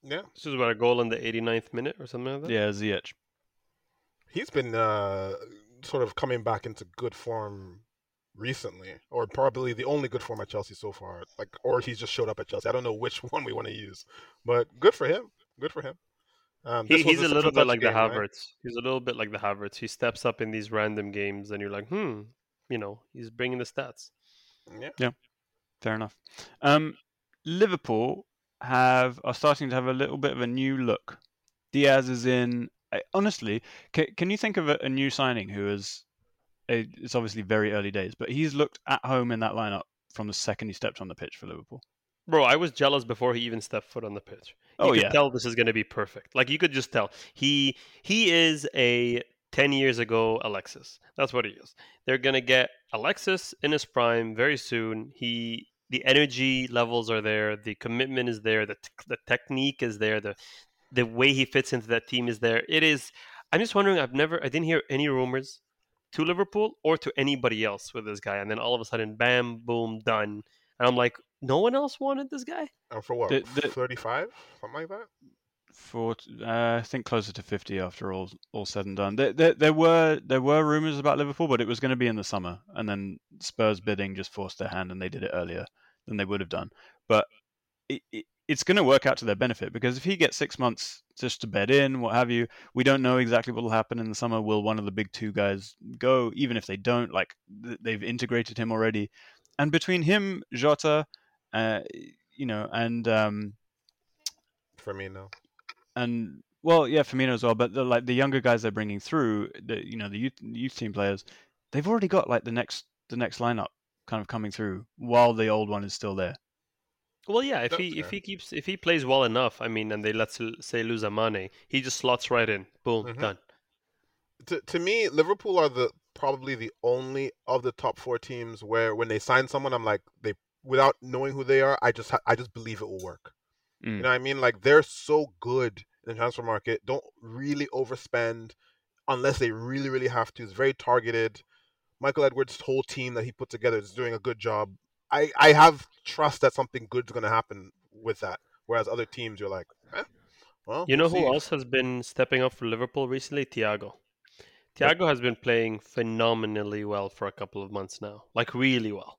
Yeah. This is what a goal in the 89th minute or something like that. Yeah, Ziyech. He's been uh, sort of coming back into good form recently, or probably the only good form at Chelsea so far. Like, or he's just showed up at Chelsea. I don't know which one we want to use, but good for him. Good for him. Um, He, he's a simple little bit touch like the game, right? Havertz. He's a little bit like the Havertz. He steps up in these random games, and you're like, hmm, you know, he's bringing the stats. Yeah. Fair enough. Um, Liverpool have are starting to have a little bit of a new look. Diaz is in. I, honestly, can, can you think of a, a new signing who is? A, it's obviously very early days, but he's looked at home in that lineup from the second he stepped on the pitch for Liverpool. Bro, I was jealous before he even stepped foot on the pitch. You Oh could yeah, tell this is going to be perfect. Like you could just tell he he is a ten years ago Alexis. That's what he is. They're going to get Alexis in his prime very soon. He the energy levels are there. The commitment is there. The t- the technique is there. The the way he fits into that team is there. It is. I'm just wondering. I've never. I didn't hear any rumors to Liverpool or to anybody else with this guy, and then all of a sudden, bam, boom, done. And I'm like, no one else wanted this guy. And for what? The- the- 35? Something like that? For uh, I think closer to fifty after all all said and done. There, there, there were there were rumors about Liverpool, but it was going to be in the summer, and then Spurs bidding just forced their hand, and they did it earlier than they would have done. But it, it, it's going to work out to their benefit because if he gets six months just to bed in, what have you, we don't know exactly what will happen in the summer. Will one of the big two guys go? Even if they don't, like they've integrated him already, and between him, Jota, uh, you know, and um, For me, no. And well, yeah, Firmino as well. But the, like the younger guys they're bringing through, the you know the youth youth team players, they've already got like the next the next lineup kind of coming through while the old one is still there. Well, yeah. If That's he if he keeps if he plays well enough, I mean, and they let's say lose a Mane, he just slots right in. Boom, Mhm. done. To, to me, Liverpool are the probably the only of the top four teams where when they sign someone, I'm like they without knowing who they are, I just I just believe it will work. Mm. You know what I mean? Like they're so good in the transfer market. Don't really overspend unless they really really have to. It's very targeted. Michael Edwards' whole team that he put together is doing a good job. I I have trust that something good's going to happen with that. Whereas other teams, you're like, eh, well, You know we'll who see. else has been stepping up for Liverpool recently? Thiago. Thiago has been playing phenomenally well for a couple of months now, like really well.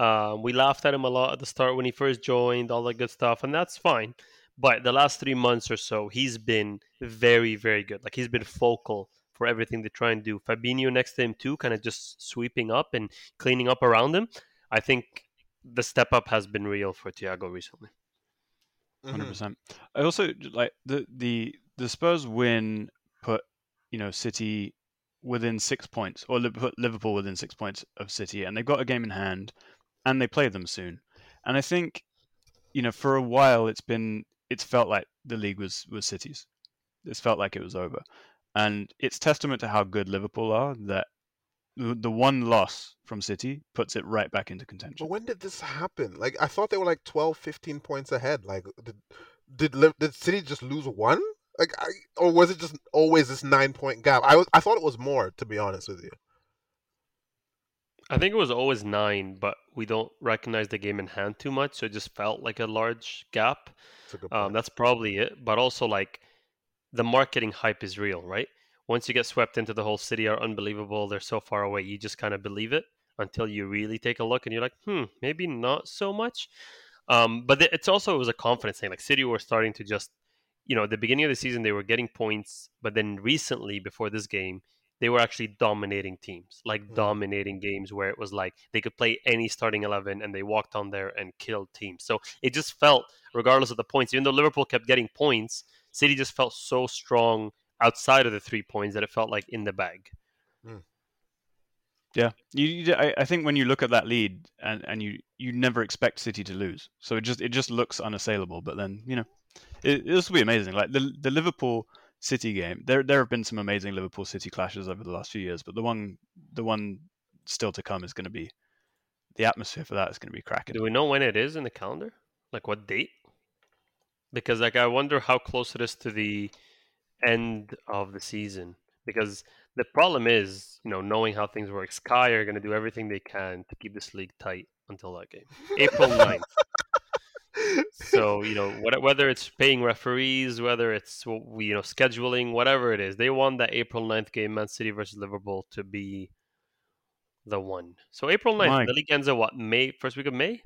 Um, we laughed at him a lot at the start when he first joined, all that good stuff, and that's fine. But the last three months or so, he's been very, very good. Like he's been focal for everything they try and do. Fabinho next to him too, kind of just sweeping up and cleaning up around him. I think the step up has been real for Thiago recently. Hundred Mhm. percent. I also like the the the Spurs win put you know City within six points, or put Liverpool within six points of City, and they've got a game in hand, and they play them soon. And I think you know for a while it's been it's felt like the league was was City's. It's felt like it was over, and it's testament to how good Liverpool are that the the one loss from City puts it right back into contention. But when did this happen? Like I thought they were like 12, 15 points ahead. Like did did, did City just lose one? Like I, or was it just always this nine point gap? I was I thought it was more to be honest with you. I think it was always nine, but we don't recognize the game in hand too much, so it just felt like a large gap. It's a Um, that's probably it. But also, like, the marketing hype is real, right? Once you get swept into the whole city are unbelievable, they're so far away, you just kind of believe it until you really take a look and you're like, hmm, maybe not so much. Um, but it's also it was a confidence thing. Like City were starting to just, you know, at the beginning of the season they were getting points, but then recently before this game, they were actually dominating teams, like Mhm. dominating games where it was like they could play any starting eleven and they walked on there and killed teams. So it just felt, regardless of the points, even though Liverpool kept getting points, City just felt so strong outside of the three points that it felt like in the bag. Yeah, you, you I, I think when you look at that lead and, and you you never expect City to lose, so it just it just looks unassailable. But then you know, it this will be amazing. Like the the Liverpool City game, there there have been some amazing Liverpool City clashes over the last few years, but the one the one still to come is going to be the atmosphere for that is going to be cracking. Do we know when it is in the calendar? Like what date? Because like I wonder how close it is to the end of the season. Because the problem is, you know, knowing how things work, Sky are going to do everything they can to keep this league tight until that game, April 9th. So you know, what, whether it's paying referees, whether it's you know scheduling, whatever it is, they want that April 9th game, Man City versus Liverpool, to be the one. So April 9th, Mike. the league ends at what May first week of May.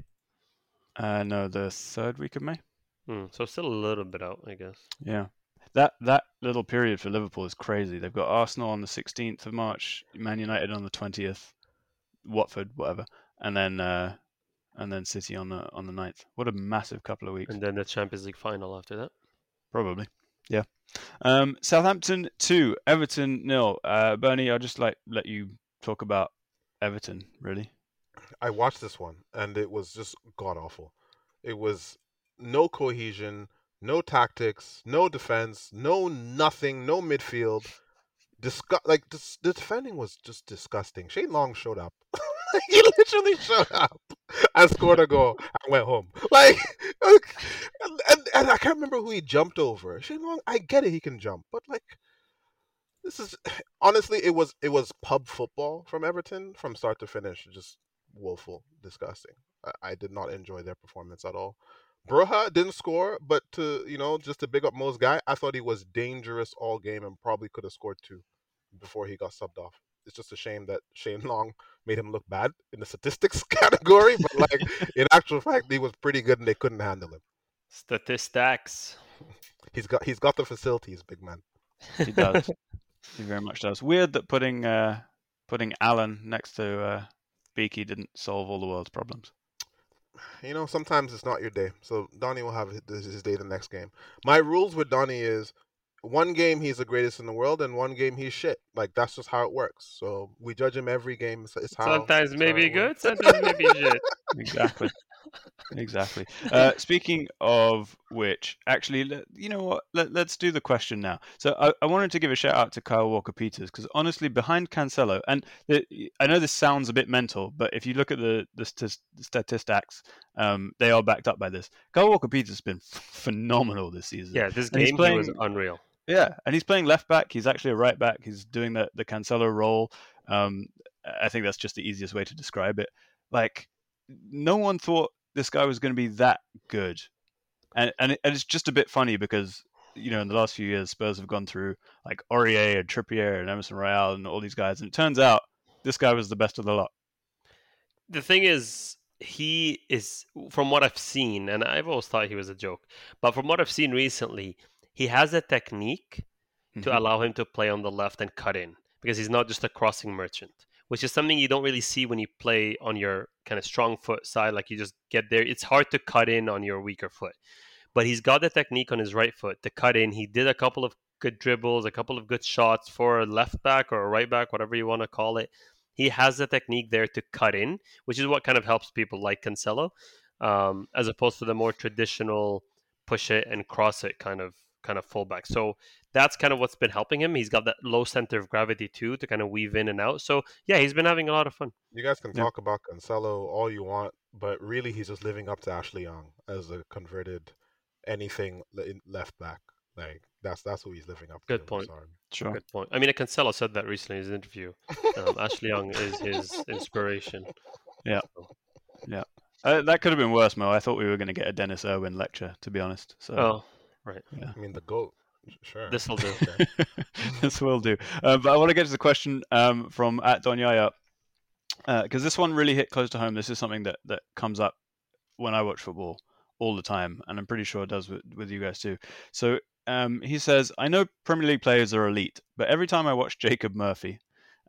Uh, no, the third week of May. Hmm, so still a little bit out, I guess. Yeah, that that little period for Liverpool is crazy. They've got Arsenal on the 16th of March, Man United on the 20th, Watford, whatever, and then uh, and then City on the on the ninth. What a massive couple of weeks. And then the Champions League final after that. Probably. Yeah. Um, Southampton two, Everton nil. Uh, Bernie, I'll just like let you talk about Everton. Really. I watched this one and it was just god awful. It was no cohesion, no tactics, no defense, no nothing, no midfield. Disgu- like this, the defending was just disgusting. Shane Long showed up. he literally showed up and scored a goal and went home. Like, and, and, I can't remember who he jumped over. Long, I get it, he can jump, but like, this is honestly, it was it was pub football from Everton from start to finish. Just woeful, disgusting. I, I did not enjoy their performance at all. Broja didn't score, but to you know, just to big up Mo's guy, I thought he was dangerous all game and probably could have scored two before he got subbed off. It's just a shame that Shane Long made him look bad in the statistics category, but like in actual fact, he was pretty good and they couldn't handle him. Statistics. He's got he's got the facilities, big man. He does. he very much does. Weird that putting uh, putting Allen next to uh, Beaky didn't solve all the world's problems. You know, sometimes it's not your day. So Donnie will have his, his day the next game. My rules with Donnie is one game he's the greatest in the world, and one game he's shit. Like that's just how it works. So we judge him every game. It's, it's how Sometimes it's maybe how good, works. sometimes maybe shit. Exactly. exactly. Uh, speaking of which, actually, you know what? Let, let's do the question now. So I, I wanted to give a shout out to Kyle Walker Peters because honestly, behind Cancelo, and the, I know this sounds a bit mental, but if you look at the the st- statistics, um, they are backed up by this. Kyle Walker Peters has been f- phenomenal this season. Yeah, this And he's game he was unreal. Yeah, and he's playing left back. He's actually a right back. He's doing the the Cancelo role. Um, I think that's just the easiest way to describe it. Like, no one thought this guy was going to be that good, and and, it, and it's just a bit funny because you know in the last few years Spurs have gone through like Aurier and Trippier and Emerson Royal and all these guys, and it turns out this guy was the best of the lot. The thing is, he is from what I've seen, and I've always thought he was a joke, but from what I've seen recently, he has a technique to Mhm. allow him to play on the left and cut in because he's not just a crossing merchant, which is something you don't really see when you play on your kind of strong foot side. Like you just get there. It's hard to cut in on your weaker foot, but he's got the technique on his right foot to cut in. He did a couple of good dribbles, a couple of good shots for a left back or a right back, whatever you want to call it. He has the technique there to cut in, which is what kind of helps people like Cancelo, um, as opposed to the more traditional push it and cross it kind of kind of fullback. So that's kind of what's been helping him. He's got that low center of gravity too to kind of weave in and out. So yeah, he's been having a lot of fun. You guys can Yeah. talk about Cancelo all you want, but really he's just living up to Ashley Young as a converted anything left back. Like that's that's who he's living up to. Good I'm point. Sure. Good point. I mean, Cancelo said that recently in his interview. Um, Ashley Young is his inspiration. Yeah. So- Uh, that could have been worse, Mo. I thought we were going to get a Denis Irwin lecture, to be honest. So Oh, I mean the goat. Sure. this will do. This will do. Uh, but I want to get to the question um, from at Donyaya because this one really hit close to home. This is something that that comes up when I watch football all the time, and I'm pretty sure it does with, with you guys too. So um, he says, "I know Premier League players are elite, but every time I watch Jacob Murphy."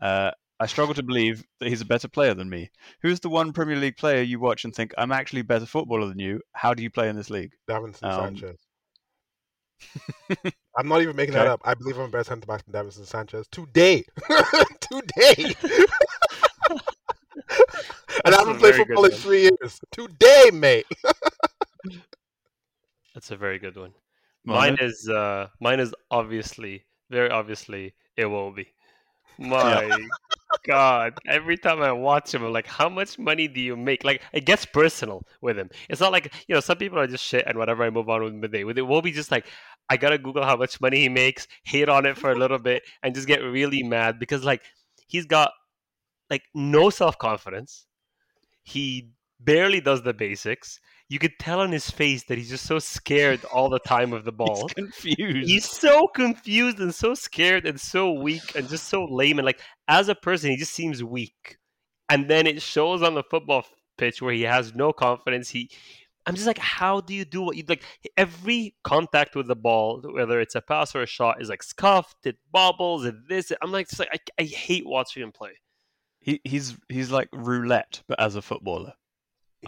Uh, I struggle to believe that he's a better player than me. Who's the one Premier League player you watch and think, I'm actually a better footballer than you? How do you play in this league? Davinson Um, Sanchez. I'm not even making that up. I believe I'm a better centre back than Davinson Sanchez today. today. And I haven't played football in one. three years. Today, mate. That's a very good one. Mohammed? Mine is uh mine is obviously very obviously it won't be. My God. Every time I watch him, I'm like, how much money do you make? Like it gets personal with him. It's not like you know, some people are just shit and whatever I move on with him day. With it will be just like I gotta Google how much money he makes, hate on it for a little bit, and just get really mad because like he's got like no self confidence. He barely does the basics. You could tell on his face that he's just so scared all the time of the ball. He's confused. He's so confused and so scared and so weak and just so lame. And like as a person, he just seems weak. And then it shows on the football pitch where he has no confidence. He, I'm just like, how do you do what you like? Every contact with the ball, whether it's a pass or a shot, is like scuffed. It bobbles. It this. I'm like, just like I, I hate watching him play. he, he's he's like roulette, but as a footballer.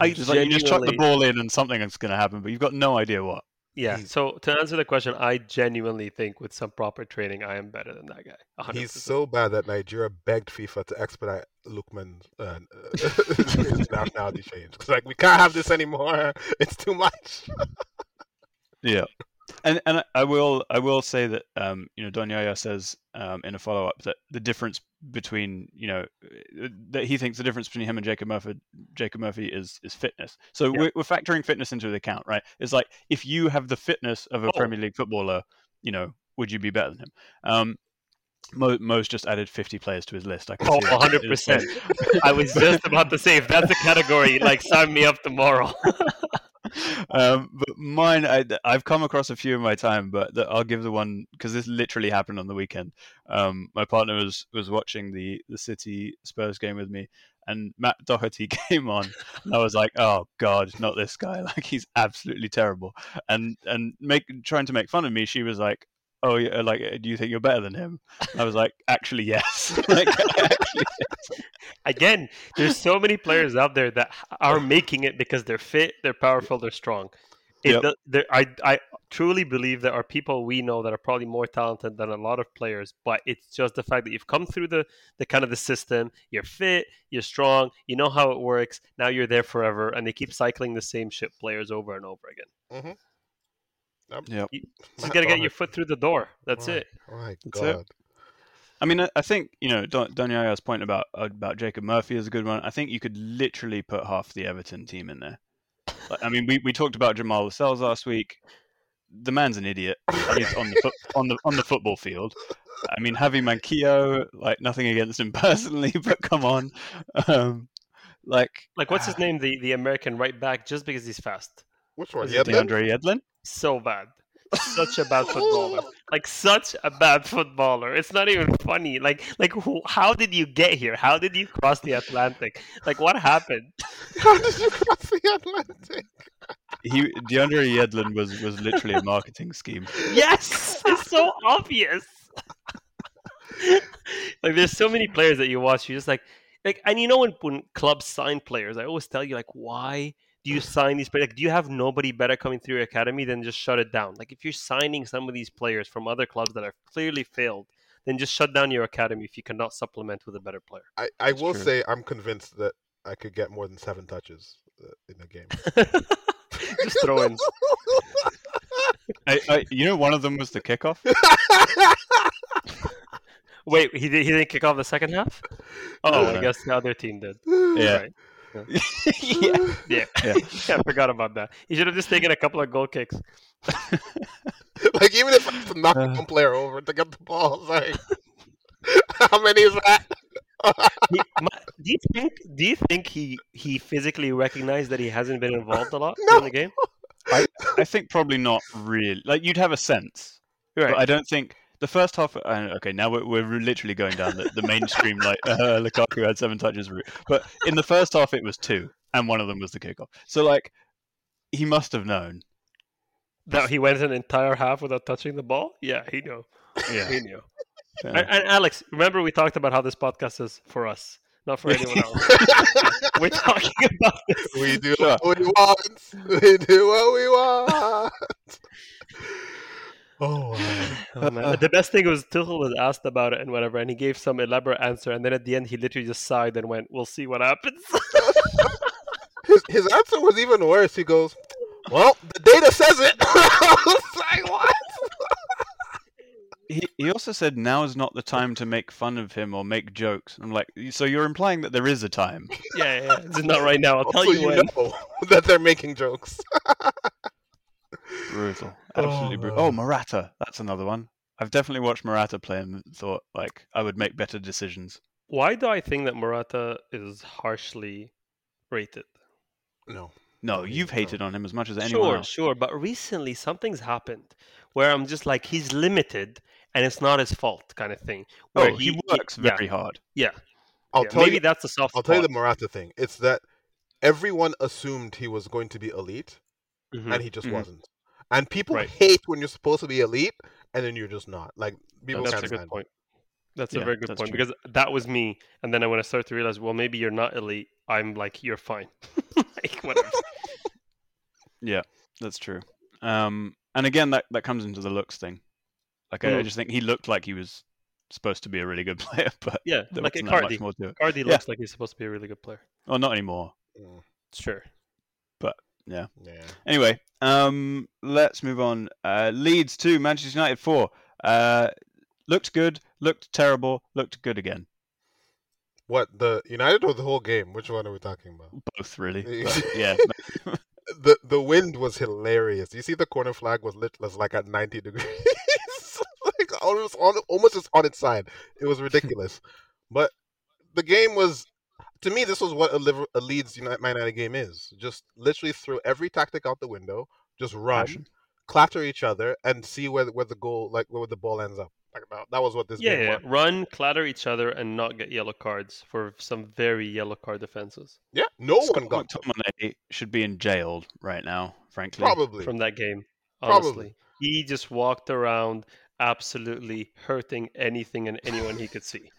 I Just like you just chuck the ball in and something is going to happen, but you've got no idea what. Yeah. He's- So to answer the question, I genuinely think with some proper training, I am better than that guy. 100%. He's so bad that Nigeria begged FIFA to expedite Lookman's uh, nationality change. It's like we can't have this anymore. It's too much. Yeah, and and I will I will say that um, you know Don Yaya says um, in a follow up that the difference between you know uh, that he thinks the difference between him and Jacob Murphy Jacob Murphy is is fitness. So Yeah. we're, we're factoring fitness into the account, right? It's like if you have the fitness of a Oh. Premier League footballer, you know, would you be better than him? Um, Mo, Mo's just added 50 players to his list. I can Oh, see 100 percent. I was just about to say if that's a category, like sign me up tomorrow. um, but mine, I, I've come across a few in my time, but the, I'll give the one because this literally happened on the weekend. Um, my partner was was watching the the City Spurs game with me, and Matt Doherty came on, and I was like, "Oh God, not this guy! Like he's absolutely terrible." And and make trying to make fun of me, she was like. Oh, yeah, uh, like, uh, do you think you're better than him? I was like, actually, yes. like, actually, Again, there's so many players out there that are making it because they're fit, they're powerful, they're strong. It, Yep. do- there, I, I truly believe there are people we know that are probably more talented than a lot of players, but it's just the fact that you've come through the, the kind of the system, you're fit, you're strong, you know how it works, now you're there forever, and they keep cycling the same shit players over and over again. Mm-hmm. Yep. Just gotta get your foot through the door. That's Right. it. Oh my That's it. I mean, I, I think you know Don, Don Yaya's point about about Jacob Murphy is a good one. I think you could literally put half the Everton team in there. Like, I mean, we, we talked about Jamal Lascelles last week. The man's an idiot. At least on the foot, on the on the football field. I mean, Javi Manquillo, like nothing against him personally, but come on, um, like Like what's his name? The the American right back, just because he's fast. Which one? Is Yeah, it DeAndre Yedlin. So bad. Such a bad footballer. Like such a bad footballer. It's not even funny. Like like who, how did you get here? How did you cross the Atlantic? Like what happened? How did you cross the Atlantic? He DeAndre Yedlin was was literally a marketing scheme. Yes, it's so obvious. like there's so many players that you watch. You're just like like and you know when when clubs sign players, I always tell you like why do you sign these players? Like, do you have nobody better coming through your academy than just shut it down? Like if you're signing some of these players from other clubs that are clearly failed, then just shut down your academy if you cannot supplement with a better player. I, I That's will true. say I'm convinced that I could get more than seven touches uh, in a game. just throw in. I, I, you know, one of them was the kickoff. Wait, he did, he didn't kick off the second half. Oh, I No. guess the other team did. Yeah. Right. yeah. Yeah. Yeah. yeah, I forgot about that. He should have just taken a couple of goal kicks. like even if I have to knock Uh. one player over to get the ball, it's like how many is that? Do you think? Do you think he he physically recognized that he hasn't been involved a lot No. in the game? I think probably not really. Like you'd have a sense, Right. but I don't think the first half. Uh, okay, now we're, we're literally going down the, the mainstream. like uh, Lukaku had seven touches route, but in the first half it was two, and one of them was the kickoff. So like, he must have known. that he went an entire half without touching the ball. Yeah, he knew. Yeah. He knew. Yeah. And, and Alex, remember we talked about how this podcast is for us, not for anyone else. We're talking about this. we do what we want. We do what we want. Oh, wow. Oh, man. Oh, uh, the best thing was Tuchel was asked about it and whatever, and he gave some elaborate answer, and then at the end he literally just sighed and went, "We'll see what happens." his his answer was even worse. He goes, "Well, the data says it." I was like, "What?" He he also said now is not the time to make fun of him or make jokes. I'm like, so you're implying that there is a time. yeah, yeah, it's not right now. I'll tell Also, you you when. know that they're making jokes. Brutal, absolutely Oh, brutal. Oh, man. Morata, that's another one. I've definitely watched Morata play and thought like I would make better decisions. Why do I think that Morata is harshly rated? no, No, you've no. hated on him as much as anyone Sure, else. sure, but recently something's happened where I'm just like he's limited and it's not his fault, kind of thing. Where Oh, he, works yeah, very hard. Yeah, I'll yeah, tell maybe you. that's a soft I'll tell you the spot. Morata thing. It's that everyone assumed he was going to be elite, Mhm. and he just mhm. wasn't. And people Right. hate when you're supposed to be elite, and then you're just not. Like people That's a good stand point. That's Yeah, a very good point true. because that was me, and then I when I started to realize, well, maybe you're not elite. I'm like, you're fine. like whatever. Yeah, that's true. Um, and again, that, that comes into the looks thing. Like I, I Mhm. just think he looked like he was supposed to be a really good player, but Yeah, like a wasn't much Cardi. more to it. Cardi Yeah. looks like he's supposed to be a really good player. Well, not anymore. Mm, Sure. Yeah. Anyway, um, let's move on. Uh, Leeds two, Manchester United four. Uh, looked good, looked terrible, looked good again. What the United or the whole game? Which one are we talking about? Both really. But, yeah, the the wind was hilarious. You see, the corner flag was lit was like at ninety degrees, like almost on almost just on its side. It was ridiculous, but the game was. To me, this was what a, Liver- a Leeds United Man United game is. Just literally throw every tactic out the window, just run, mm-hmm. Passion. clatter each other, and see where where the goal, like where the ball ends up. Like that, that was what this Yeah, game yeah. was. Run, clatter each other, and not get yellow cards for some very yellow card defenses Yeah, no Scott one got McTominay should be in jail right now, frankly. probably. from that game. Probably. Honestly, he just walked around absolutely hurting anything and anyone he could see.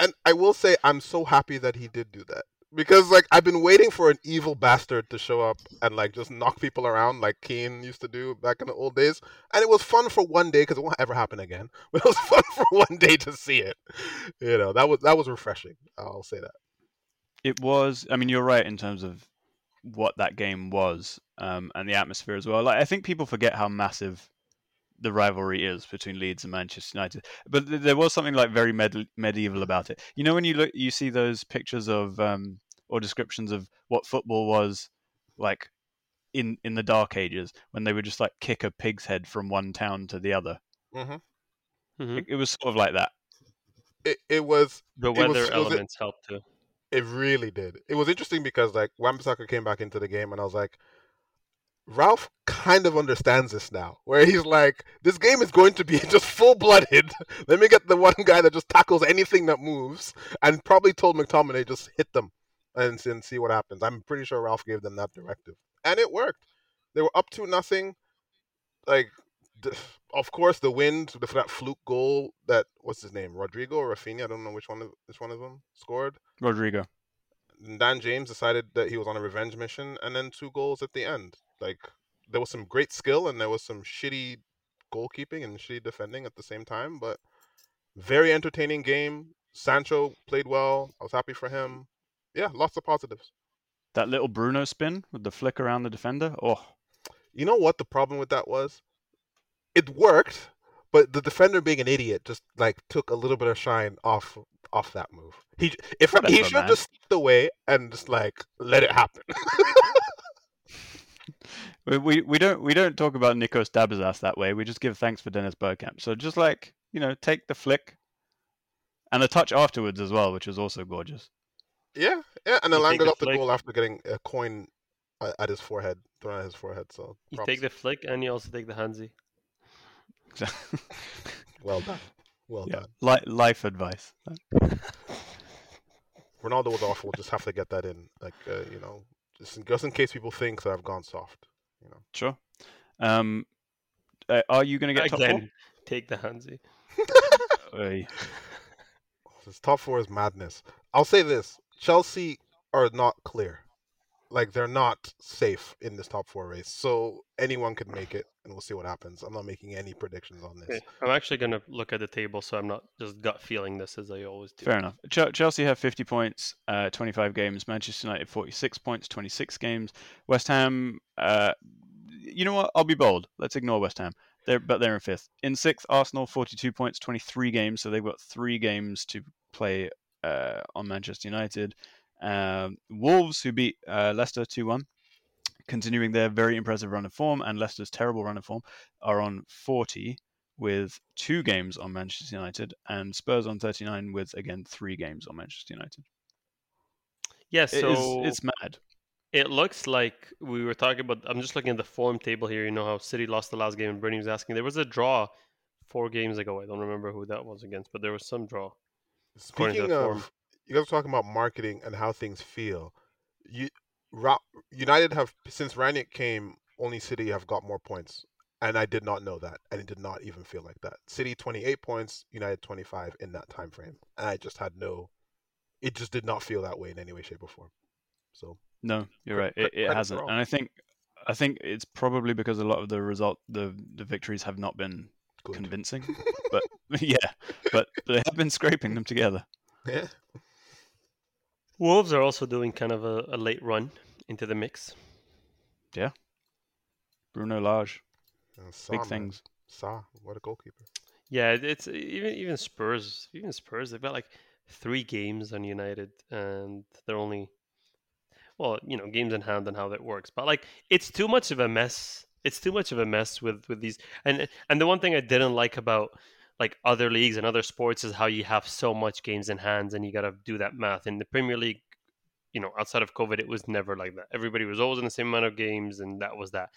And I will say I'm so happy that he did do that because like I've been waiting for an evil bastard to show up and like just knock people around like Keane used to do back in the old days, and it was fun for one day because it won't ever happen again. But it was fun for one day to see it. You know that was that was refreshing. I'll say that. It was. I mean, you're right in terms of what that game was um, and the atmosphere as well. Like, I think people forget how massive the rivalry is between Leeds and Manchester United. But th- there was something like very med- medieval about it. You know, when you look, you see those pictures of um, or descriptions of what football was like in in the Dark Ages when they would just like kick a pig's head from one town to the other. hmm Mhm. It, it was sort of like that. It it was The was- weather was it- elements helped too. It really did. It was interesting because like Wan-Bissaka came back into the game, and I was like, Ralf kind of understands this now, where he's like, this game is going to be just full-blooded. Let me get the one guy that just tackles anything that moves, and probably told McTominay just hit them and, and see what happens. I'm pretty sure Ralf gave them that directive, and it worked. They were up to nothing. Like, of course, the wind, the, that fluke goal that what's his name, Rodrigo or Rafinha? I don't know which one. Of, which one of them scored. Rodrigo. Dan James decided that he was on a revenge mission, and then two goals at the end. Like there was some great skill, and there was some shitty goalkeeping and shitty defending at the same time. But very entertaining game. Sancho played well. I was happy for him. Yeah, lots of positives. That little Bruno spin with the flick around the defender. Oh, You know what the problem with that was? It worked, but the defender being an idiot just like took a little bit of shine off off that move. He if he should have man. just stepped away and just like let it happen. we, we we don't we don't talk about Nikos Dabizas that way. We just give thanks for Dennis Bergkamp. So just like you know, take the flick and the touch afterwards as well, which was also gorgeous. Yeah, yeah, and You Alan take got the off the flick. goal after getting a coin uh, at his forehead, thrown at his forehead. So You props. take the flick and you also take the handsy. well done, well yeah, done. li- life advice. Ronaldo was awful. We'll just have to get that in, like uh, you know, just in, just in case people think that I've gone soft. You know, Sure. Um, uh, are you going to get top four? Again, take the handsy. Oy. this top four is madness. I'll say this: Chelsea are not clear. Like they're not safe in this top four race. So anyone could make it, and we'll see what happens. I'm not making any predictions on this. Okay. I'm actually gonna look at the table, so I'm not just gut feeling this as I always do. Fair enough. Ch- Chelsea have 50 points, uh, 25 games. Manchester United 46 points, 26 games. West Ham, uh, you know what? I'll be bold. Let's ignore West Ham. They're, but they're in fifth. In sixth, Arsenal 42 points, 23 games. So they've got three games to play uh, on Manchester United. Um, Wolves, who beat uh, Leicester 2 1, continuing their very impressive run of form, and Leicester's terrible run of form, are on 40 with two games on Manchester United, and Spurs on 39 with, again, three games on Manchester United. Yeah, so is, it's mad. It looks like we were talking about. I'm just looking at the form table here. You know how City lost the last game, and Bernie was asking. There was a draw four games ago. I don't remember who that was against, but there was some draw. Speaking of, form. You guys are talking about marketing and how things feel. You, United have since Rangnick came, only City have got more points, and I did not know that, and it did not even feel like that. City 28 points, United 25 in that time frame, and I just had no. It just did not feel that way in any way, shape, or form. So No, you're right. It, it hasn't, and I think I think it's probably because a lot of the result the the victories have not been good. convincing. but yeah, but they have been scraping them together. yeah. Wolves are also doing kind of a, a late run into the mix. Yeah. Bruno Lage, And Sa, big man. things. Sa, what a goalkeeper. Yeah, it's even even Spurs. Even Spurs, they've got like three games on United, and they're only well, you know, games in hand and how that works. But like, it's too much of a mess. It's too much of a mess with with these. And and the one thing I didn't like about like other leagues and other sports is how you have so much games in hands, and you got to do that math. In the Premier League, you know, outside of COVID, it was never like that. Everybody was always in the same amount of games, and that was that.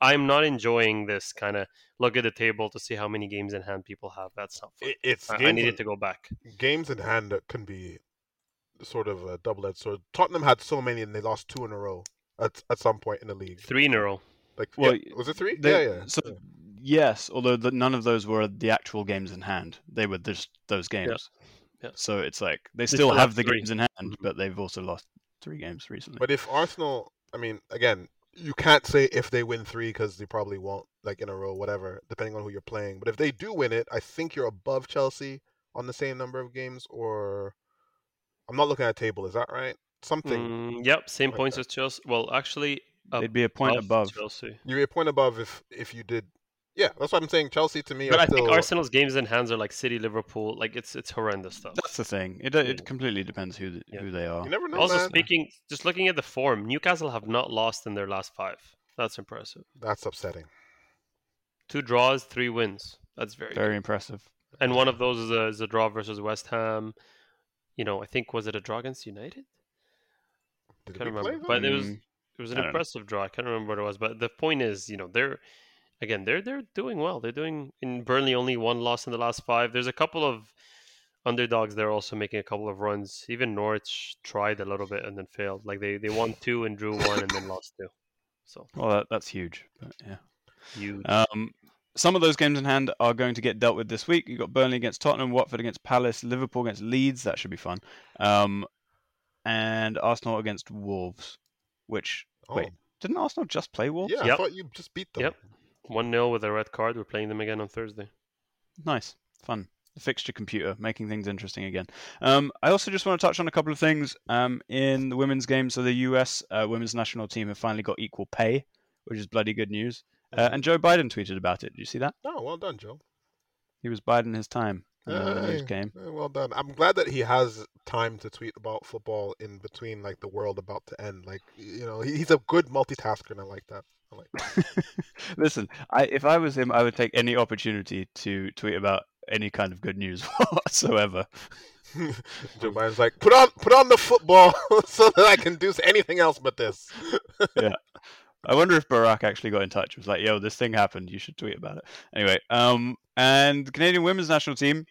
I'm not enjoying this kind of look at the table to see how many games in hand people have. That's not fun. It, it's I, I needed in- to go back. games in hand can be sort of a double-edged sword. Tottenham had so many, and they lost two in a row at at some point in the league. Three in a row. Like, Well, yeah, was it three? They- yeah, yeah. So yeah. Yes, although the, none of those were the actual games in hand. They were just those games. Yeah. So it's like they They still still have have the three. games in hand, Mhm. but they've also lost three games recently. But if Arsenal, I mean, again, you can't say if they win three because they probably won't, like in a row, whatever, depending on who you're playing. But if they do win it, I think you're above Chelsea on the same number of games. Or I'm not looking at a table. Is that right? Something. Mm, yep, same like points that. as Chelsea. Well, actually, it'd be a point above. Chelsea. You're a point above if if you did. Yeah, that's what I'm saying. Chelsea to me But are I still. think Arsenal's games in hands are like City, Liverpool. Like it's it's horrendous stuff. That's the thing. It it completely depends who th- Yeah. who they are. You never know, Also man. speaking, just looking at the form, Newcastle have not lost in their last five. That's impressive. That's upsetting. Two draws, three wins. That's very, Very good. impressive. And one of those is a, is a draw versus West Ham. You know, I think was it a draw against United? Did Can't we play remember, them? but it was Mm, it was an don't know. impressive draw. I can't remember what it was, but the point is, you know, they're again they're they're doing well. They're doing in Burnley only one loss in the last five. There's a couple of underdogs they're also making a couple of runs. Even Norwich tried a little bit and then failed. Like they they won two and drew one and then lost two. So Well, that, that's huge. But yeah. you Um, some of those games in hand are going to get dealt with this week. You've got Burnley against Tottenham, Watford against Palace, Liverpool against Leeds. That should be fun. Um, and Arsenal against Wolves. Which Oh, wait, didn't Arsenal just play Wolves? yeah, I thought you just beat them. Yep. One 0 with a red card. We're playing them again on Thursday. Nice, fun. The fixture computer making things interesting again. Um, I also just want to touch on a couple of things um, in the women's game. So the U.S. Uh, women's national team have finally got equal pay, which is bloody good news. Uh, and Joe Biden tweeted about it. Did you see that? Oh, well done, Joe. He was biding his time in the women's Hey, game. eh, well done. I'm glad that he has time to tweet about football in between like the world about to end. Like you know, he's a good multitasker, and I like that. That. Listen, I, if I was him, I would take any opportunity to tweet about any kind of good news whatsoever. Joe Biden's like, put on put on the football so that I can do anything else but this. Yeah. I wonder if Barack actually got in touch. Was like, "Yo, this thing happened. You should tweet about it." Anyway, um, and the Canadian women's national team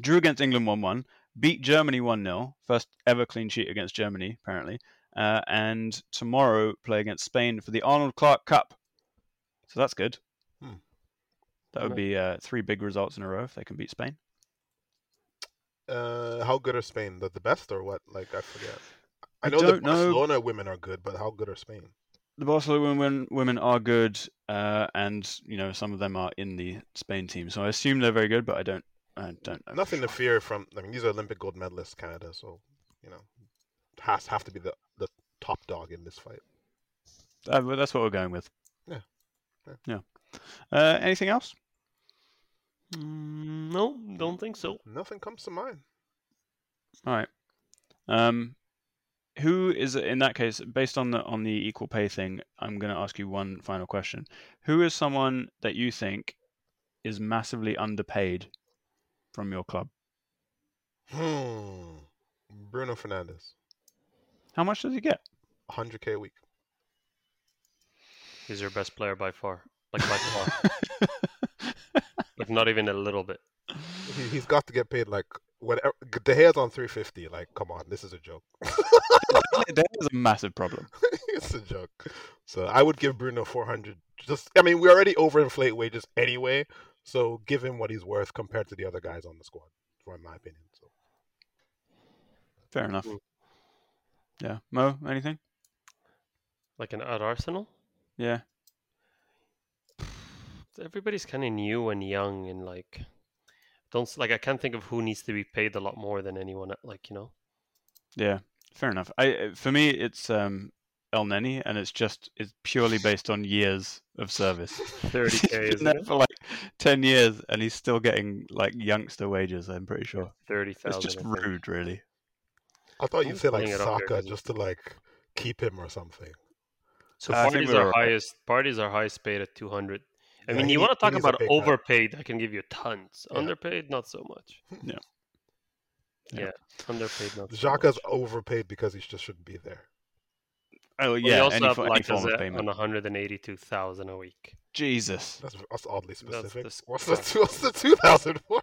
drew against England one-one, beat Germany one-0, first ever clean sheet against Germany apparently, uh, and tomorrow play against Spain for the Arnold Clark Cup. So that's good. Hmm. That would be uh, three big results in a row if they can beat Spain. Uh, how good are Spain? The, the best or what? Like I forget. I know the don't know. Barcelona women are good, but how good are Spain? The Barcelona women women are good, uh, and you know some of them are in the Spain team. So I assume they're very good, but I don't. I don't Nothing to fear from. I mean, these are Olympic gold medalists, Canada. So, you know, has have to be the the top dog in this fight. Uh, but that's what we're going with. Yeah. Yeah. Yeah. Uh, anything else? Mm, no, don't think so. Nothing comes to mind. All right. Um, who is in that case based on the on the equal pay thing? I'm going to ask you one final question. Who is someone that you think is massively underpaid from your club? Hmm. Bruno Fernandes, How much does he get? 100k a week. He's your best player by far. Like by far. like not even a little bit. He, he's got to get paid like whatever. De Gea's on 350. Like, come on, this is a joke. that is a massive problem. it's a joke. So I would give Bruno 400. Just, I mean, we already overinflate wages anyway. So give him what he's worth compared to the other guys on the squad, for my opinion. So Fair enough. Mm. Yeah, Mo, anything? Like an at Arsenal? Yeah, Everybody's kind of new and young and like don't like I can't think of who needs to be paid a lot more than anyone uh, like, you know. yeah, fair enough. I for me, it's um, Elneny, and it's just it's purely based on years of service. 30k, isn't there for like ten years, and he's still getting like youngster wages. I'm pretty sure. 30,000. It's just rude, really. I thought you'd say like pulling it up here, Saka 'cause just to like keep him or something. So I think Partey's are right. highest Partey's are highest paid at 200. I Yeah, mean, he you need- want to talk about pay cut. overpaid? I can give you tons. Yeah. Underpaid, not so much. Yeah. Yeah, underpaid, not so Xhaka's much. overpaid because he just shouldn't be there. Oh Well, yeah, you also any, have fo- any form of Lacazette payment. on 182,000 a week. Jesus. That's, that's oddly That's specific. What's the disgusting. what's the 2000 for?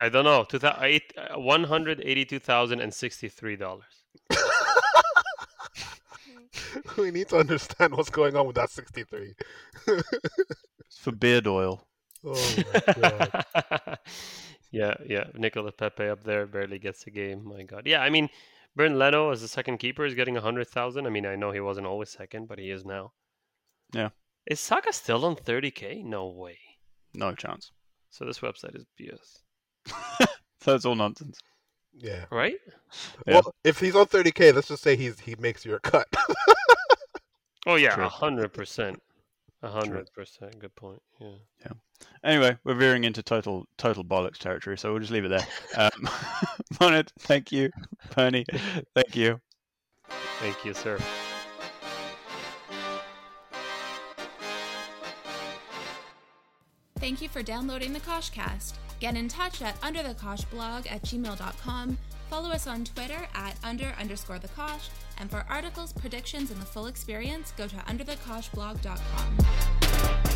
I don't know. Two thou- eight, uh, $182,063. we need to understand what's going on with that 63. It's for beard oil. oh my god. yeah, yeah. Nicolas Pépé up there barely gets a game. My God. Yeah, I mean, Bernd Leno as the second keeper is getting a 100,000. I mean, I know he wasn't always second, but he is now. Yeah. Is Saka still on 30k? No way. No chance. So this website is BS. So it's all nonsense. Yeah. Right? Yeah. Well, if he's on 30k, let's just say he's he makes your cut. Oh, yeah, True. 100%. 100%. Good point. Yeah. Anyway, we're veering into total total bollocks territory, so we'll just leave it there. Um, Monet, thank you. Bernie, thank you. Thank you, sir. Thank you for downloading the Koshcast. Get in touch at underthekoshblog at gmail.com. Follow us on Twitter at under underscore the Kosh. And for articles, predictions, and the full experience, go to underthekoshblog.com.